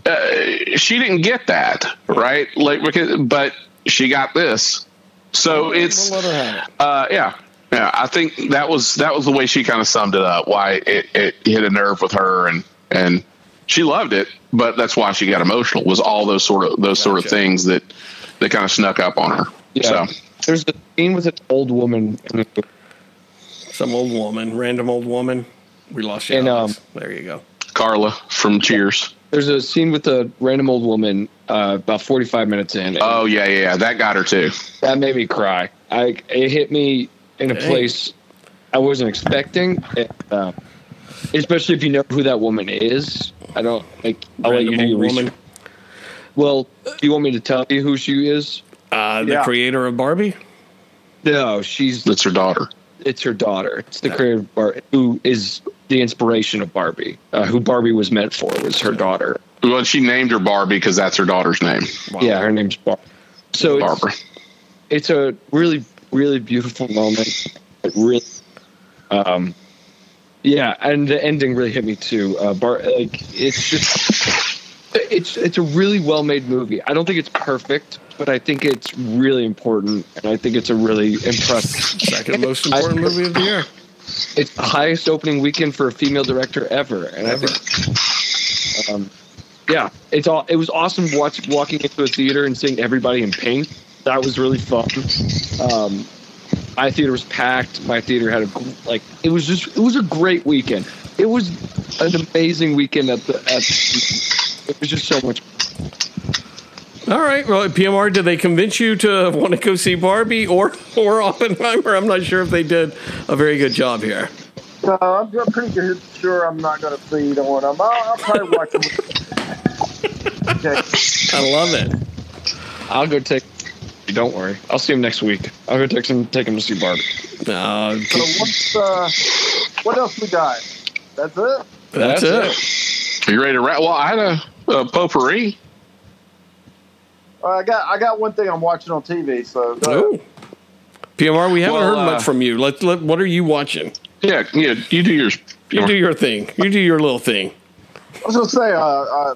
Uh, she didn't get that, right? Like, because, but she got this. So it's, We'll let her have it. uh, yeah, yeah. I think that was that was the way she kind of summed it up. Why it, it hit a nerve with her, and and she loved it, but that's why she got emotional. Was all those sort of those sort of things that that kind of snuck up on her. Yeah. So There's a scene with an old woman Some old woman, random old woman. We lost you. And, um, there you go. Carla from Cheers. There's a scene with a random old woman uh, about 45 minutes in. Oh yeah, yeah, yeah, that got her too. that made me cry. I it hit me in a Dang. place I wasn't expecting. It, uh, especially if you know who that woman is. I don't like. I'll let you do your old woman. research. Well, do you want me to tell you who she is? Uh, the Yeah. creator of Barbie. No, she's That's her daughter. it's her daughter. It's the creator of Bar- who is the inspiration of Barbie. Uh, who Barbie was meant for was her daughter. Well, she named her Barbie because that's her daughter's name, Wow. Yeah, her name's Bar. So it's, it's a really really beautiful moment. It really, um, yeah, and the ending really hit me too. Uh, Bar, like it's just it's it's a really well made movie. I don't think it's perfect, but I think it's really important, and I think it's a really impressive. Second most important movie of the year. It's the highest opening weekend for a female director ever, and I think, um, yeah, it's all. It was awesome watch, walking into a theater and seeing everybody in pink. That was really fun. Um, my theater was packed. My theater had a like. It was just. It was a great weekend. It was an amazing weekend at the. At, it was just so much. All right. Well, PMR, did they convince you to want to go see Barbie or or Oppenheimer? I'm not sure if they did a very good job here. No, I'm, I'm pretty good, sure I'm not going to see either one of them. I'll, I'll probably watch them. okay. I love it. I'll go take. Don't worry. I'll see him next week. I'll go take him. Take him to see Barbie. Uh, So what's uh, what else we got? That's it. that's, That's it. Are you ready to wrap? Well, I had a, a potpourri. Uh, I got I got one thing I'm watching on TV. So go ahead. PMR, we haven't Well, heard uh, much from you. Let, let, what are you watching? Yeah, yeah. You do yours. You do your thing. You do your little thing. I was going to say, uh, uh,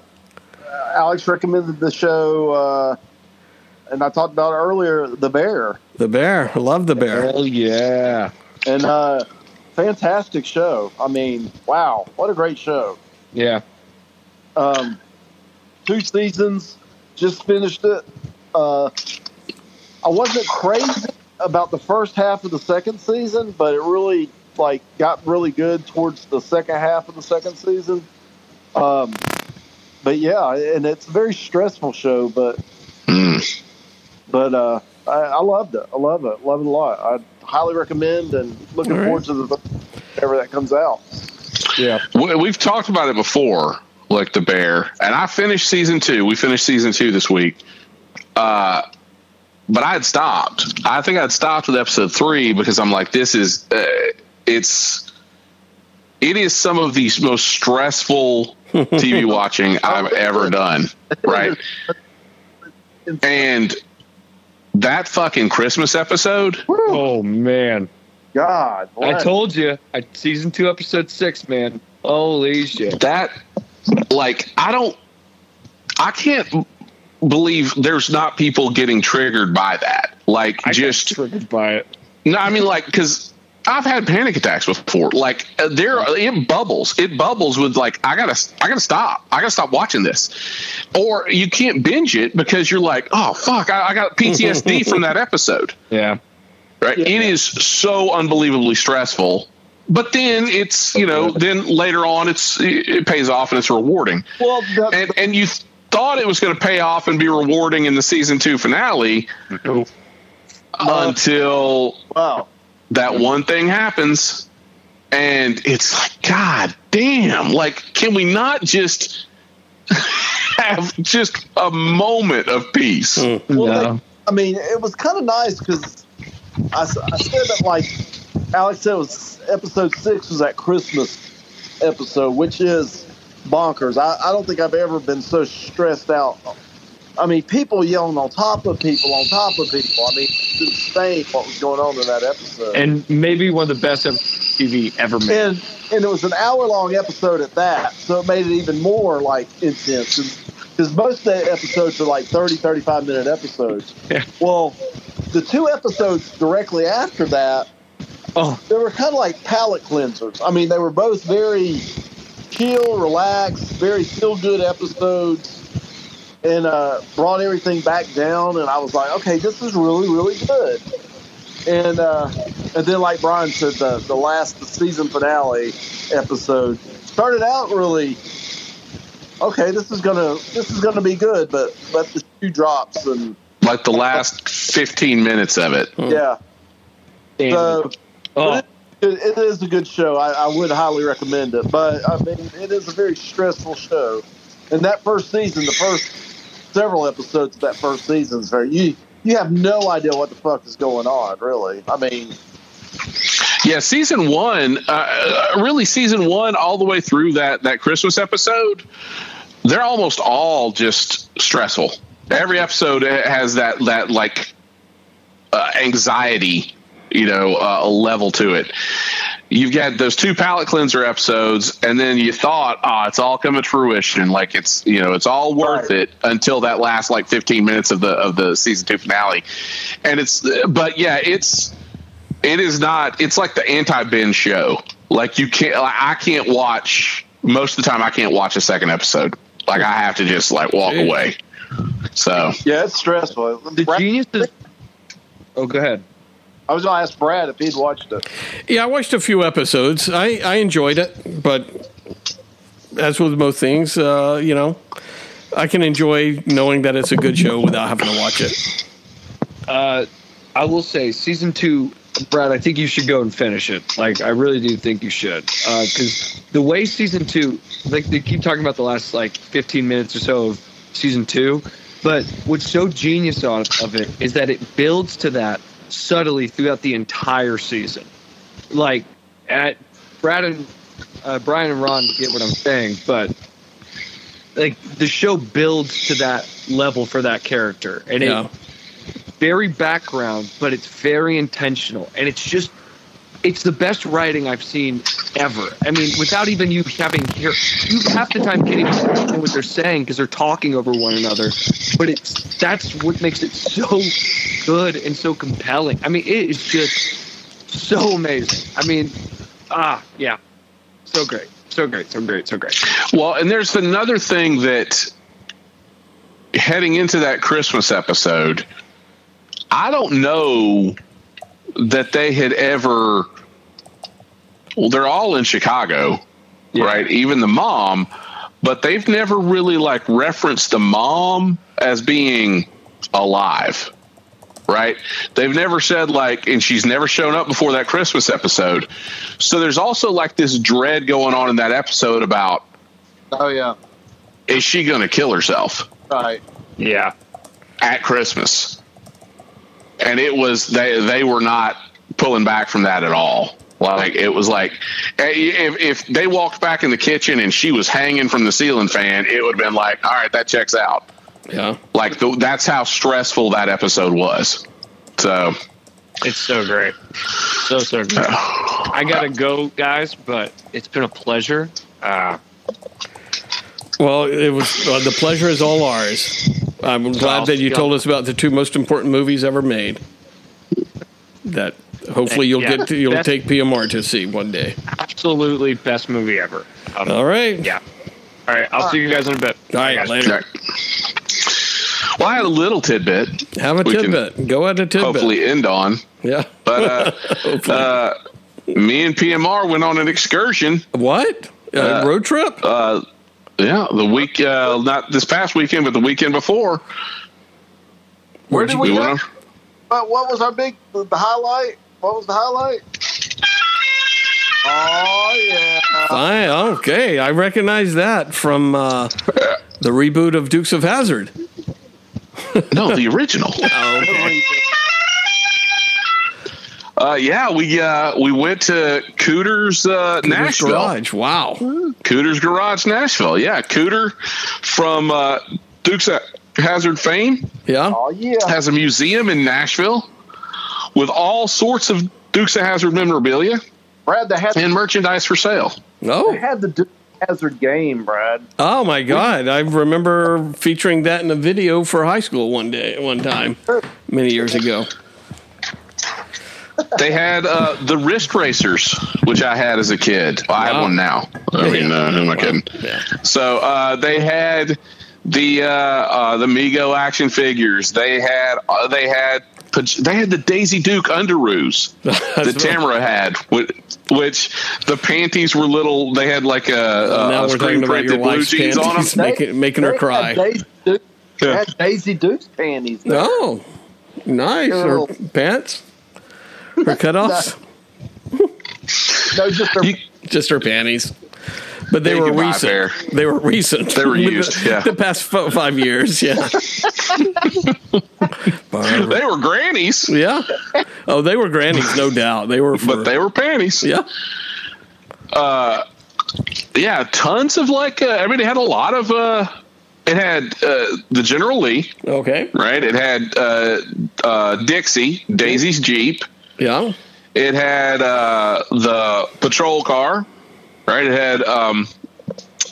Alex recommended the show, uh, and I talked about earlier, The Bear, The bear. I love the bear. Hell yeah! and uh, fantastic show. I mean, wow, what a great show! Yeah. Um, two seasons, just finished it. Uh, I wasn't crazy about the first half of the second season, but it really like got really good towards the second half of the second season. Um, but yeah, and it's a very stressful show, but Mm. but uh, I, I loved it. I love it. Love it a lot. I highly recommend, and looking All right. forward to the whenever that comes out. Yeah. We- We've talked about it before, like the bear, and I finished season two. We finished season two this week. Uh, but I had stopped. I think I'd stopped with episode three because I'm like, this is uh, it's it is some of the most stressful TV watching I've ever done. Right, and that fucking Christmas episode. Oh man! God, I told you. I season two, episode six, man. Holy shit! that like i don't i can't believe there's not people getting triggered by that like I just triggered by it. no i mean like because i've had panic attacks before like uh, there it bubbles it bubbles with like i gotta i gotta stop i gotta stop watching this or you can't binge it because you're like oh fuck i, I got ptsd from that episode Yeah. right? Yeah. It is so unbelievably stressful. But then it's you know then later on it's it pays off and it's rewarding. Well, the, And and you thought it was going to pay off and be rewarding in the season two finale until uh, wow. that one thing happens and it's like god damn like can we not just have just a moment of peace Well, No. they- I mean, it was kind of nice because I said that like Alex said, it was episode six was that Christmas episode, which is bonkers. I, I don't think I've ever been so stressed out. I mean, people yelling on top of people on top of people. I mean, it's insane what was going on in that episode. and maybe one of the best TV ever made. and and it was an hour long episode at that, so it made it even more like intense. Because most of the episodes are like 30, 35 minute episodes. Yeah. Well, the two episodes directly after that, Oh, they were kind of like palate cleansers. I mean, they were both very chill, relaxed, very feel good episodes, and uh, brought everything back down. And I was like, okay, this is really, really good. And uh, and then, like Brian said, the the last the season finale episode started out really okay. This is gonna this is gonna be good, but but the shoe drops and like the last 15 minutes of it yeah. damn. So oh, it, it is a good show. I, I would highly recommend it. But I mean, it is a very stressful show. And that first season, the first several episodes of that first season is very you. You have no idea what the fuck is going on, really. I mean, yeah season one uh, really season one all the way through that that christmas episode they're almost all just stressful every episode has that that like uh, anxiety you know uh, level to it you've got those two palate cleanser episodes and then you thought oh it's all coming to fruition like it's you know it's all worth Right. it until that last like 15 minutes of the of the season two finale and it's but yeah it's it is not it's like the anti-binge show like you can't like, i can't watch most of the time i can't watch a second episode like i have to just like walk Jeez. away so yeah, it's stressful. the Brad- genius is. Oh, go ahead. I was going to ask Brad if he'd watched it. Yeah, I watched a few episodes. I, I enjoyed it, but as with most things, uh, you know, I can enjoy knowing that it's a good show without having to watch it. Uh, I will say, season two, Brad. I think you should go and finish it. Like, I really do think you should, because the way season two, like they keep talking about the last like 15 minutes or so of season two, but what's so genius on, of it is that it builds to that subtly throughout the entire season. Like, at Brad and uh, Brian and Ron get what I'm saying, but like the show builds to that level for that character, and Yeah. very background, but it's very intentional, and it's just it's the best writing I've seen ever. I mean, without even you having hear, you half the time can't even understand what they're saying because they're talking over one another. But it's that's what makes it so good and so compelling. I mean, it is just so amazing. I mean, ah, yeah, so great, so great, so great, so great. Well, and there's another thing that heading into that Christmas episode, I don't know that they had ever. Well, they're all in Chicago, right? Even the mom, but they've never really like referenced the mom as being alive, right? They've never said like, and she's never shown up before that Christmas episode. So there's also like this dread going on in that episode about Oh, yeah. is she going to kill herself Right. Yeah, at Christmas? And it was they they were not pulling back from that at all. Like it was like eh, if if they walked back in the kitchen and she was hanging from the ceiling fan, it would have been like, all right, that checks out. Yeah. Like the, that's how stressful that episode was. So it's so great, so so great. I gotta go, guys, but it's been a pleasure. Uh, Well, it was uh, the pleasure is all ours. I'm glad that you told us about the two most important movies ever made. That hopefully you'll Yeah. get to, you'll Best- take PMR to see one day. absolutely best movie ever. Um, All right. Yeah. All right. I'll see you guys in a bit. All right. Guys. Later. Well, I had a little tidbit. Have a We can tidbit. Go at a tidbit. Hopefully, end on. Yeah. But uh, uh, me and PMR went on an excursion. what? A Uh, road trip? Uh, yeah, the week uh, not this past weekend, but the weekend before. Where did We we go? But what was our big the highlight? What was the highlight? Oh yeah. Fine. Okay. I recognize that from uh, the reboot of Dukes of Hazzard. No, the original. Oh, okay. Uh, yeah, we uh, we went to Cooter's uh, Nashville. Garage. Wow. Cooter's Garage, Nashville. Yeah, Cooter from uh, Dukes of Hazzard fame Yeah. Oh yeah. has a museum in Nashville with all sorts of Dukes of Hazzard memorabilia Brad, they had and merchandise for sale. they Oh. had the Dukes of Hazzard game, Brad. Oh my God! I remember featuring that in a video for high school one day, one time, many years ago. They had uh, the wrist racers, which I had as a kid. Well, I have one now. I mean, uh, who am I kidding? Yeah. So uh, they had the uh, uh, the Mego action figures. They had uh, they had they had the Daisy Duke underoos that Tamara had, which, which the panties were little. They had like a, a, now a we're screen talking about your printed blue wife's jeans on them. panties, making making her They cry. Had Daisy Duke, Yeah. Daisy Duke's panties. there. Oh, nice. Her Girl. pants, her cutoffs, No, just their You- just her panties. But they They were could buy a recent. pair. They were recent. They were used, The, yeah. the past fo- five years. Yeah. Barbara. They were grannies, yeah. Oh, they were grannies, no doubt. They were for. but they were panties. yeah. Uh, Yeah, tons of like. Uh, I mean, it had a lot of. Uh, it had uh, the General Lee, Okay. right? It had uh, uh, Dixie, Daisy's Jeep. Yeah. It had uh, the patrol car, right? It had um,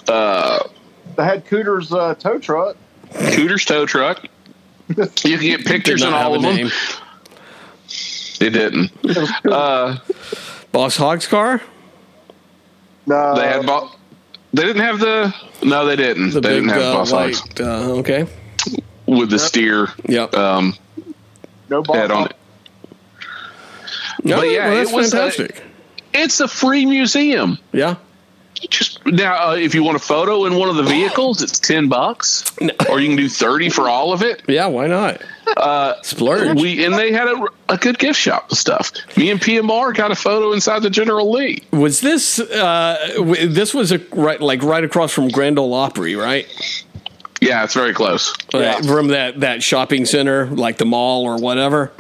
uh, they had Cooter's uh, tow truck. Cooter's tow truck. You can get pictures in not have all of them. name. It didn't. Uh, Boss Hogg's car. No, they had. Bo- they didn't have the. No, they didn't. The they big didn't have uh, boss white. Hogs Uh, okay. with the steer Yep. um, no boss head on it. No, but yeah, well, that's it was, fantastic. It's a free museum. yeah. Just now, uh, if you want a photo in one of the vehicles, it's ten bucks, or you can do thirty for all of it. Yeah. Why not? Uh, Splurge. We and they had a, a good gift shop and stuff. Me and PMR got a photo inside the General Lee. was this? Uh, w- this was a right, like right across from Grand Ole Opry, right? Yeah, it's very close. Uh, from that that shopping center, like the mall or whatever.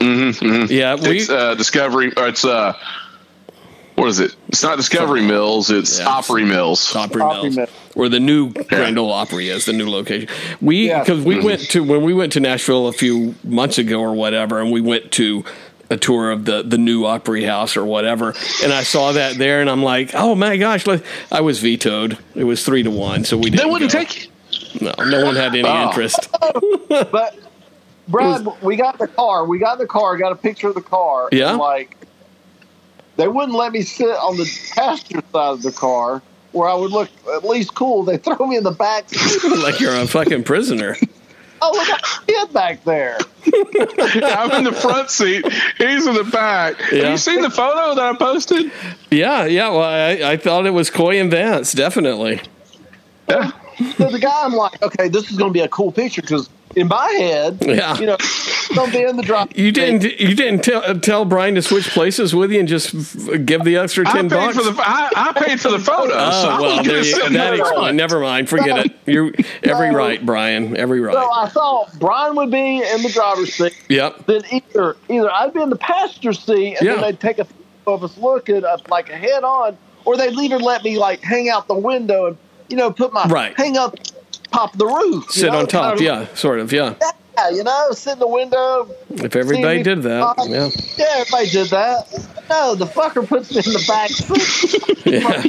Mm-hmm, Yeah. We. It's uh, Discovery. Or it's uh, what is it? It's not Discovery Mills. It's Yeah. Opry Mills. Opry Opry Mills, Mills. where the new Grand Ole Opry is, the new location. We Yeah. because Mm-hmm. we went to when we went to Nashville a few months ago or whatever, and we went to a tour of the the new Opry House or whatever, and I saw that there, and I'm like, oh my gosh! let- I was vetoed. It was three to one, so we didn't. They wouldn't go. take you. No, no one had any Oh. interest. But Brad, we got the car. We got the car. Got a picture of the car. Yeah? And, like they wouldn't let me sit on the passenger side of the car where I would look at least cool. They throw me in the back. seat. like you're a fucking prisoner. oh, look at the kid back there. I'm in the front seat. He's in the back. Yeah. Have you seen the photo that I posted? Yeah, yeah. Well, I, I thought it was Coy and Vance, definitely. Yeah. So the guy, I'm like, okay, this is going to be a cool picture because in my head, Yeah. you know, it's going to be in the drop. You didn't. You didn't tell, tell Brian to switch places with you and just give the extra ten paid bucks. for the I, I paid for the photo. Oh so I well, was there you, that the front. explains. Never mind. Forget it. You every No. right, Brian. Every right. So. I thought Brian would be in the driver's seat. Yep. Then either either I'd be in the passenger seat and Yeah. then they'd take a photo of us looking up like a head on, or they'd either let me like hang out the window and you know put my Right. hang up top of the roof, Sit know, on top. kind of- Yeah, sort of. Yeah. yeah, you know, sit in the window. If everybody did that. Yeah. yeah, everybody did that. No, the fucker puts me in the back seat. Yeah.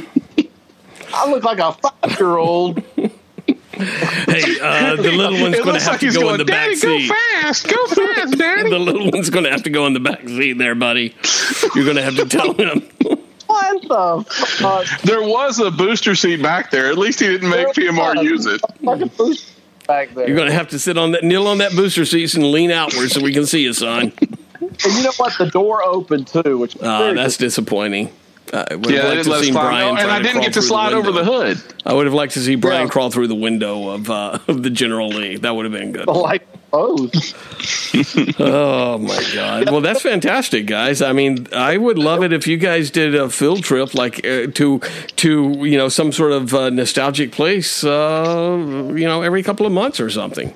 I look like a five year old. Hey, uh, the little one's going to have like to go going, in the back seat. go fast, go fast, Daddy. The little one's going to have to go in the back seat there, buddy. You're going to have to tell him. What the fuck? There was a booster seat back there. At least he didn't make PMR use it. Back there. You're going to have to sit on that, kneel on that booster seat and lean outward so we can see you, son. and you know what? The door opened too, which Uh, very that's disappointing. Uh, I would Yeah, have liked didn't to see. Brian. Oh, try and I didn't get to through slide over the hood. I would have liked to see Brian Yeah. crawl through the window of uh, of the General Lee. That would have been good. like oh, Oh my god! Well, that's fantastic, guys. I mean, I would love it if you guys did a field trip, like uh, to to you know some sort of uh, nostalgic place, uh, you know, every couple of months or something.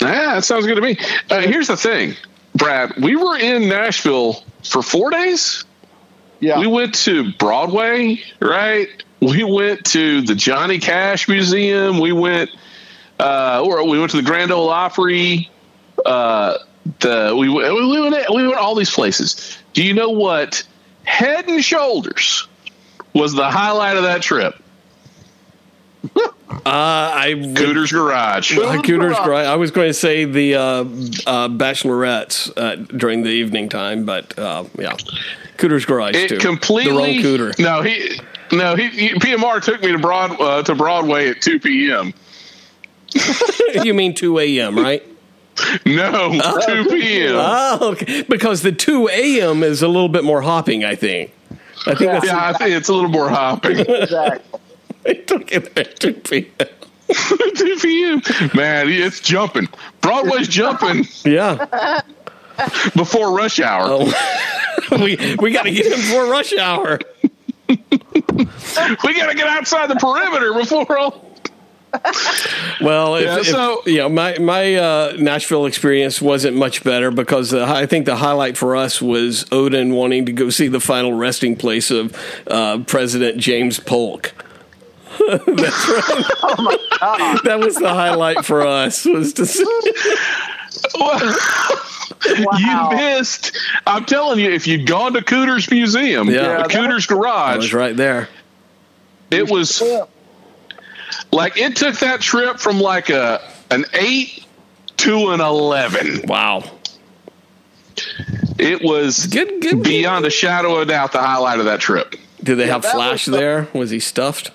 Yeah, that sounds good to me. Uh, here's the thing, Brad. We were in Nashville for four days. yeah. We went to Broadway, right? We went to the Johnny Cash Museum. We went, uh, or we went to the Grand Ole Opry. Uh, the we went, we went we went all these places. Do you know what? Head and Shoulders was the highlight of that trip. Uh, I would- Cooter's Garage. Uh, Cooter's Garage. I was going to say the uh, uh, bachelorettes uh, during the evening time, but uh, yeah, Cooter's Garage It too. completely. the wrong Cooter. No, he no he, he PMR took me to Broad uh, to Broadway at two p.m. you mean two a.m. right? No, two oh. p.m. Oh, okay. because the two a.m. is a little bit more hopping. I think. I think that's Yeah, I think it's a little more hopping. exactly. It took it at 2 p.m. 2 p.m. Man, it's jumping. Broadway's jumping Yeah. before rush hour. Oh. we we got to get him for rush hour. We got to get outside the perimeter before all. Well, if, Yeah, if- you know, my my uh, Nashville experience wasn't much better because the, I think the highlight for us was Odin wanting to go see the final resting place of uh, President James Polk. That's right. Oh That was the highlight for us was to see. Wow. You missed. I'm telling you, if you'd gone to Cooter's Museum, Yeah. the Cooter's I Garage, was right there. it was like it took that trip from like a an eight to an eleven. Wow. It was Good, good. beyond a shadow of a doubt the highlight of that trip. Did they have Flash was there? Was he stuffed?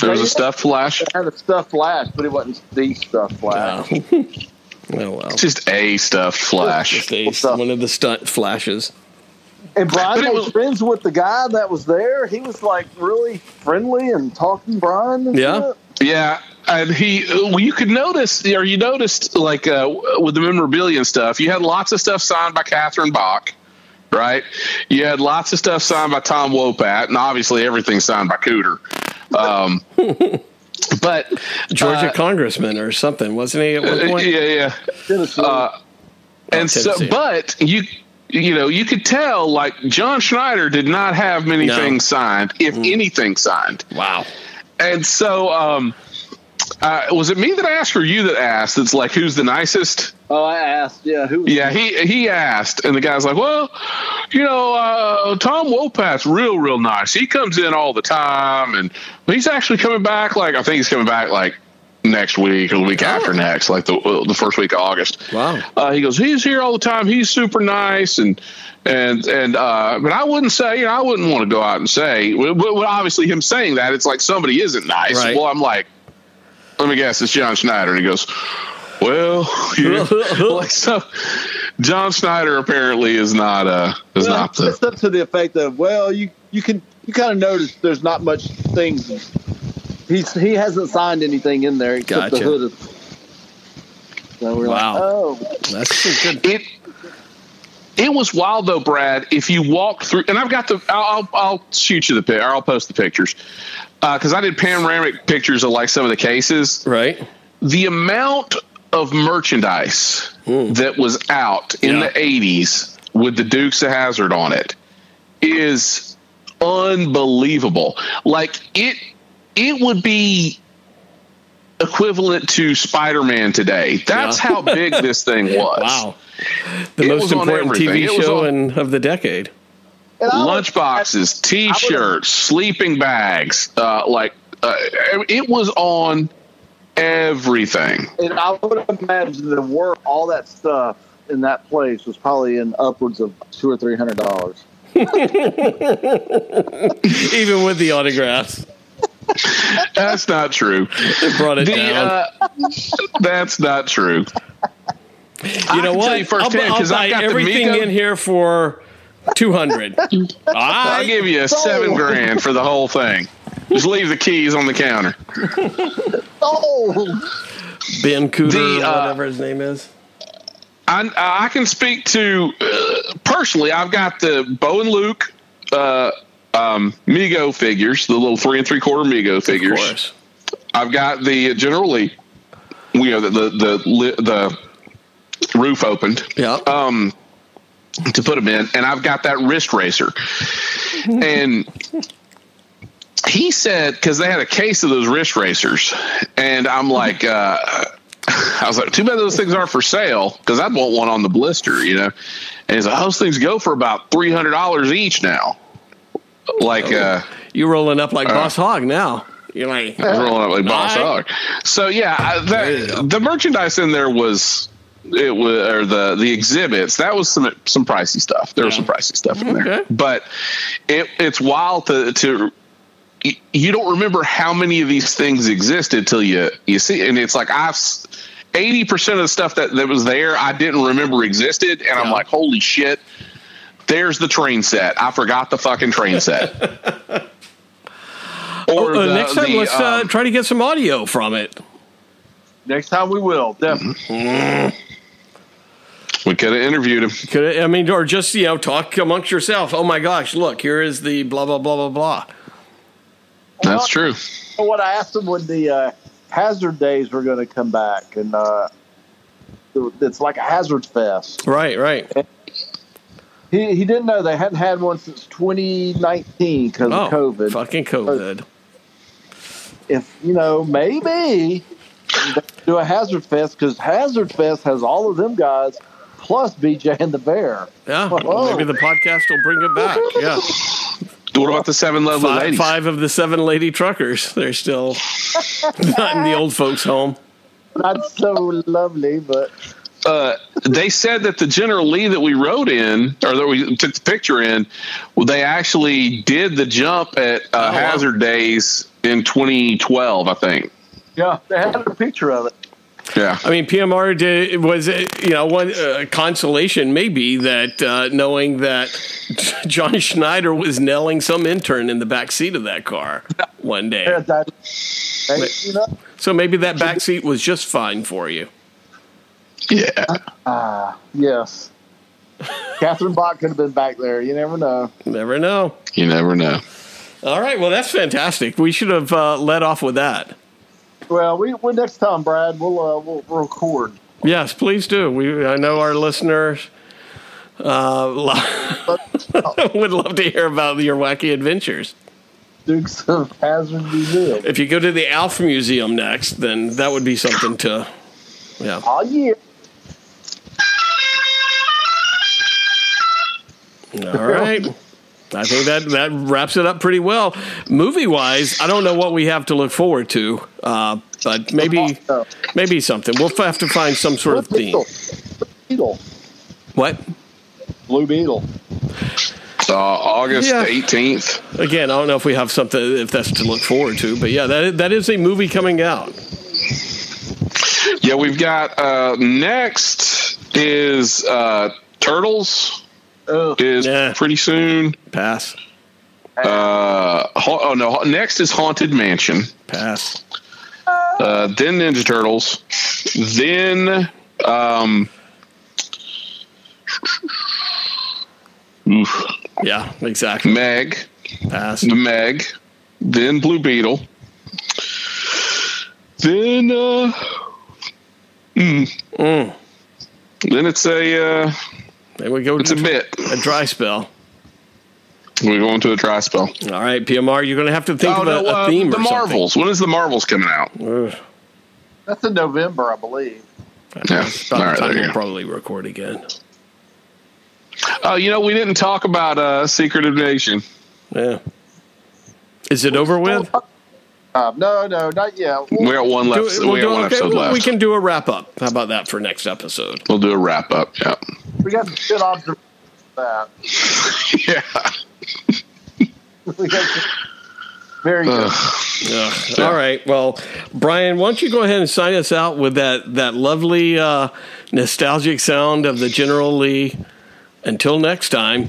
There was a stuffed flash. It had a stuffed flash, but it wasn't the stuffed flash. Oh. oh well. Just a stuffed flash. Just a, one of the stunt flashes. And Brian But made was- friends with the guy that was there. He was like really friendly and talking Brian. And Yeah. shit. Yeah, and he, well, you could notice, or you noticed, like uh, with the memorabilia and stuff, you had lots of stuff signed by Catherine Bach, right? You had lots of stuff signed by Tom Wopat, and obviously everything signed by Cooter. Um, but Georgia uh, congressman or something, wasn't he at one uh, point? yeah, yeah. Uh, and so, but you. You know, you could tell like John Schneider did not have many No. things signed, if anything signed. Wow. And so, um, uh, was it me that asked or you that asked? It's like, who's the nicest? oh, I asked. Yeah, who? Was Yeah, he he asked, and the guy's like, well, you know, uh, Tom Wopat's real, real nice. He comes in all the time, and he's actually coming back. Like, I think he's coming back like next week or the week after next, like the the first week of August. Wow. Uh, he goes, he's here all the time. He's super nice, and and and uh, but I wouldn't say, you know, I wouldn't want to go out and say. Well, well, obviously, him saying that, it's like somebody isn't nice. Right. Well, I'm like, let me guess, it's John Schneider, and he goes, well, yeah. like so. John Schneider apparently is not uh is Well, not the it's up to the effect of well, you you can you kind of notice there's not much things. He's he hasn't signed anything in there except the hood. Of, so we're Wow. like, oh, That's some good. it it was wild though, Brad. If you walk through, and I've got the, I'll I'll, I'll shoot you the pic, or I'll post the pictures because I did panoramic pictures of like some of the cases. Right. The amount of merchandise that was out in Hmm. Yeah. the '80s with the Dukes of Hazzard on it is unbelievable. Like it, it would be equivalent to Spider-Man today. That's Yeah. how big this thing was. Wow. The It most was on important everything. TV It was show on- in, of the decade. and I was- lunchboxes, t-shirts, sleeping bags, uh, like uh, it was on everything. And I would imagine the work, all that stuff in that place was probably in upwards of two or three hundred dollars. Even with the autographs. That's not true. They brought it The, down. uh, that's not true. you know what? tell you firsthand, I'll, I'll 'cause buy I've got everything in here for two hundred. I'll give you a seven grand for the whole thing. Just leave the keys on the counter. Oh, Ben Cooter, The, uh, whatever his name is. I, I can speak to uh, personally. I've got the Bo and Luke uh, um, Mego figures, the little three and three quarter Mego Of figures. course. I've got the General Lee. You know the the the, the roof opened. Yeah. um, to put them in, and I've got that wrist racer. and he said because they had a case of those wrist racers, and I'm like, uh, I was like, too bad those things aren't for sale because I'd want one on the blister, you know. And he's like, those things go for about three hundred dollars each now. Like, uh, you rolling up like Boss Hogg now. You're like, rolling up like boss hogg. So yeah, I- There you go. that, the merchandise in there was it was or the the exhibits that was some some pricey stuff. There was some pricey stuff in there, but it it's wild to to you don't remember how many of these things existed till you you see, and it's like I've. Eighty percent of the stuff that, that was there, I didn't remember existed, and I'm like, "Holy shit!" There's the train set. I forgot the fucking train set. Or Uh, the- next time, the, let's uh, um, try to get some audio from it. next time we will definitely. We could have interviewed him. Could I mean, or just you know, talk amongst yourself. Oh my gosh, look, here is the blah blah blah blah blah. That's true. What I asked him when the uh, Hazard Days were going to come back, and uh, it's like a Hazard Fest. Right, right. He he didn't know they hadn't had one since 2019 because Oh, of COVID. fucking COVID. If you know, maybe do a Hazard Fest because Hazard Fest has all of them guys plus BJ and the Bear. Yeah, Whoa. maybe the podcast will bring it back. Yeah, What about the seven lovely five, ladies? five of the seven lady truckers. They're still not in the old folks' home. Not so lovely, but Uh, they said that the General Lee that we rode in, or that we took the picture in, well, they actually did the jump at uh, wow. Hazard Days in 2012, I think. yeah, they had a picture of it. Yeah. I mean, PMR did, was you know one uh, consolation maybe that uh, knowing that John Schneider was nailing some intern in the back seat of that car one day. Yeah, that, hey, you know, So maybe that back seat was just fine for you. Yeah. Ah, yes. Catherine Bach could have been back there. You never know. Never know. You never know. All right, well that's fantastic. We should have uh, led off with that. Well, we, we next time, Brad, we'll uh, we'll, we'll record. Yes, please do. We I know our listeners uh, lo- would love to hear about your wacky adventures. Dukes of Hazzard Museum. If you go to the Alf Museum next, then that would be something to. Yeah. Oh yeah. All right. I think that that wraps it up pretty well. Movie wise, I don't know what we have to look forward to, uh, but maybe maybe something. We'll have to find some sort of theme. Beetle. Beetle. What? Blue Beetle. Uh, August Yeah. 18th. Again, I don't know if we have something if that's to look forward to, but yeah, that that is a movie coming out. Yeah, we've got uh, next is uh, Turtles Oh, is Yeah. pretty soon. Pass. Uh, ha- oh no, next is Haunted Mansion. Pass. Uh, then Ninja Turtles. Then um, oof, Yeah, exactly. Meg, Pass. the Meg. Then Blue Beetle. Then uh, mm, Mm. then it's a uh, There we go. it's a bit. A dry spell. We're going to a dry spell. All right, PMR, you're going to have to think oh of no, a, a uh, theme the or Marvels. When is the Marvels coming out? Ugh. that's in November, I believe. Yeah. That's about All right, the time we'll go. probably record again. Oh, you know, we didn't talk about uh, Secret Invasion. Yeah. Is it over with? Uh, no, no, not yet. We got one Do left. it- we'll we do- got one okay, episode left. We can do a wrap up. How about that for next episode? We'll do a wrap up. Yeah. We got good observation of that. yeah. We got some- very good. Ugh. Ugh. All right. Well, Brian, why don't you go ahead and sign us out with that that lovely uh, nostalgic sound of the General Lee. Until next time,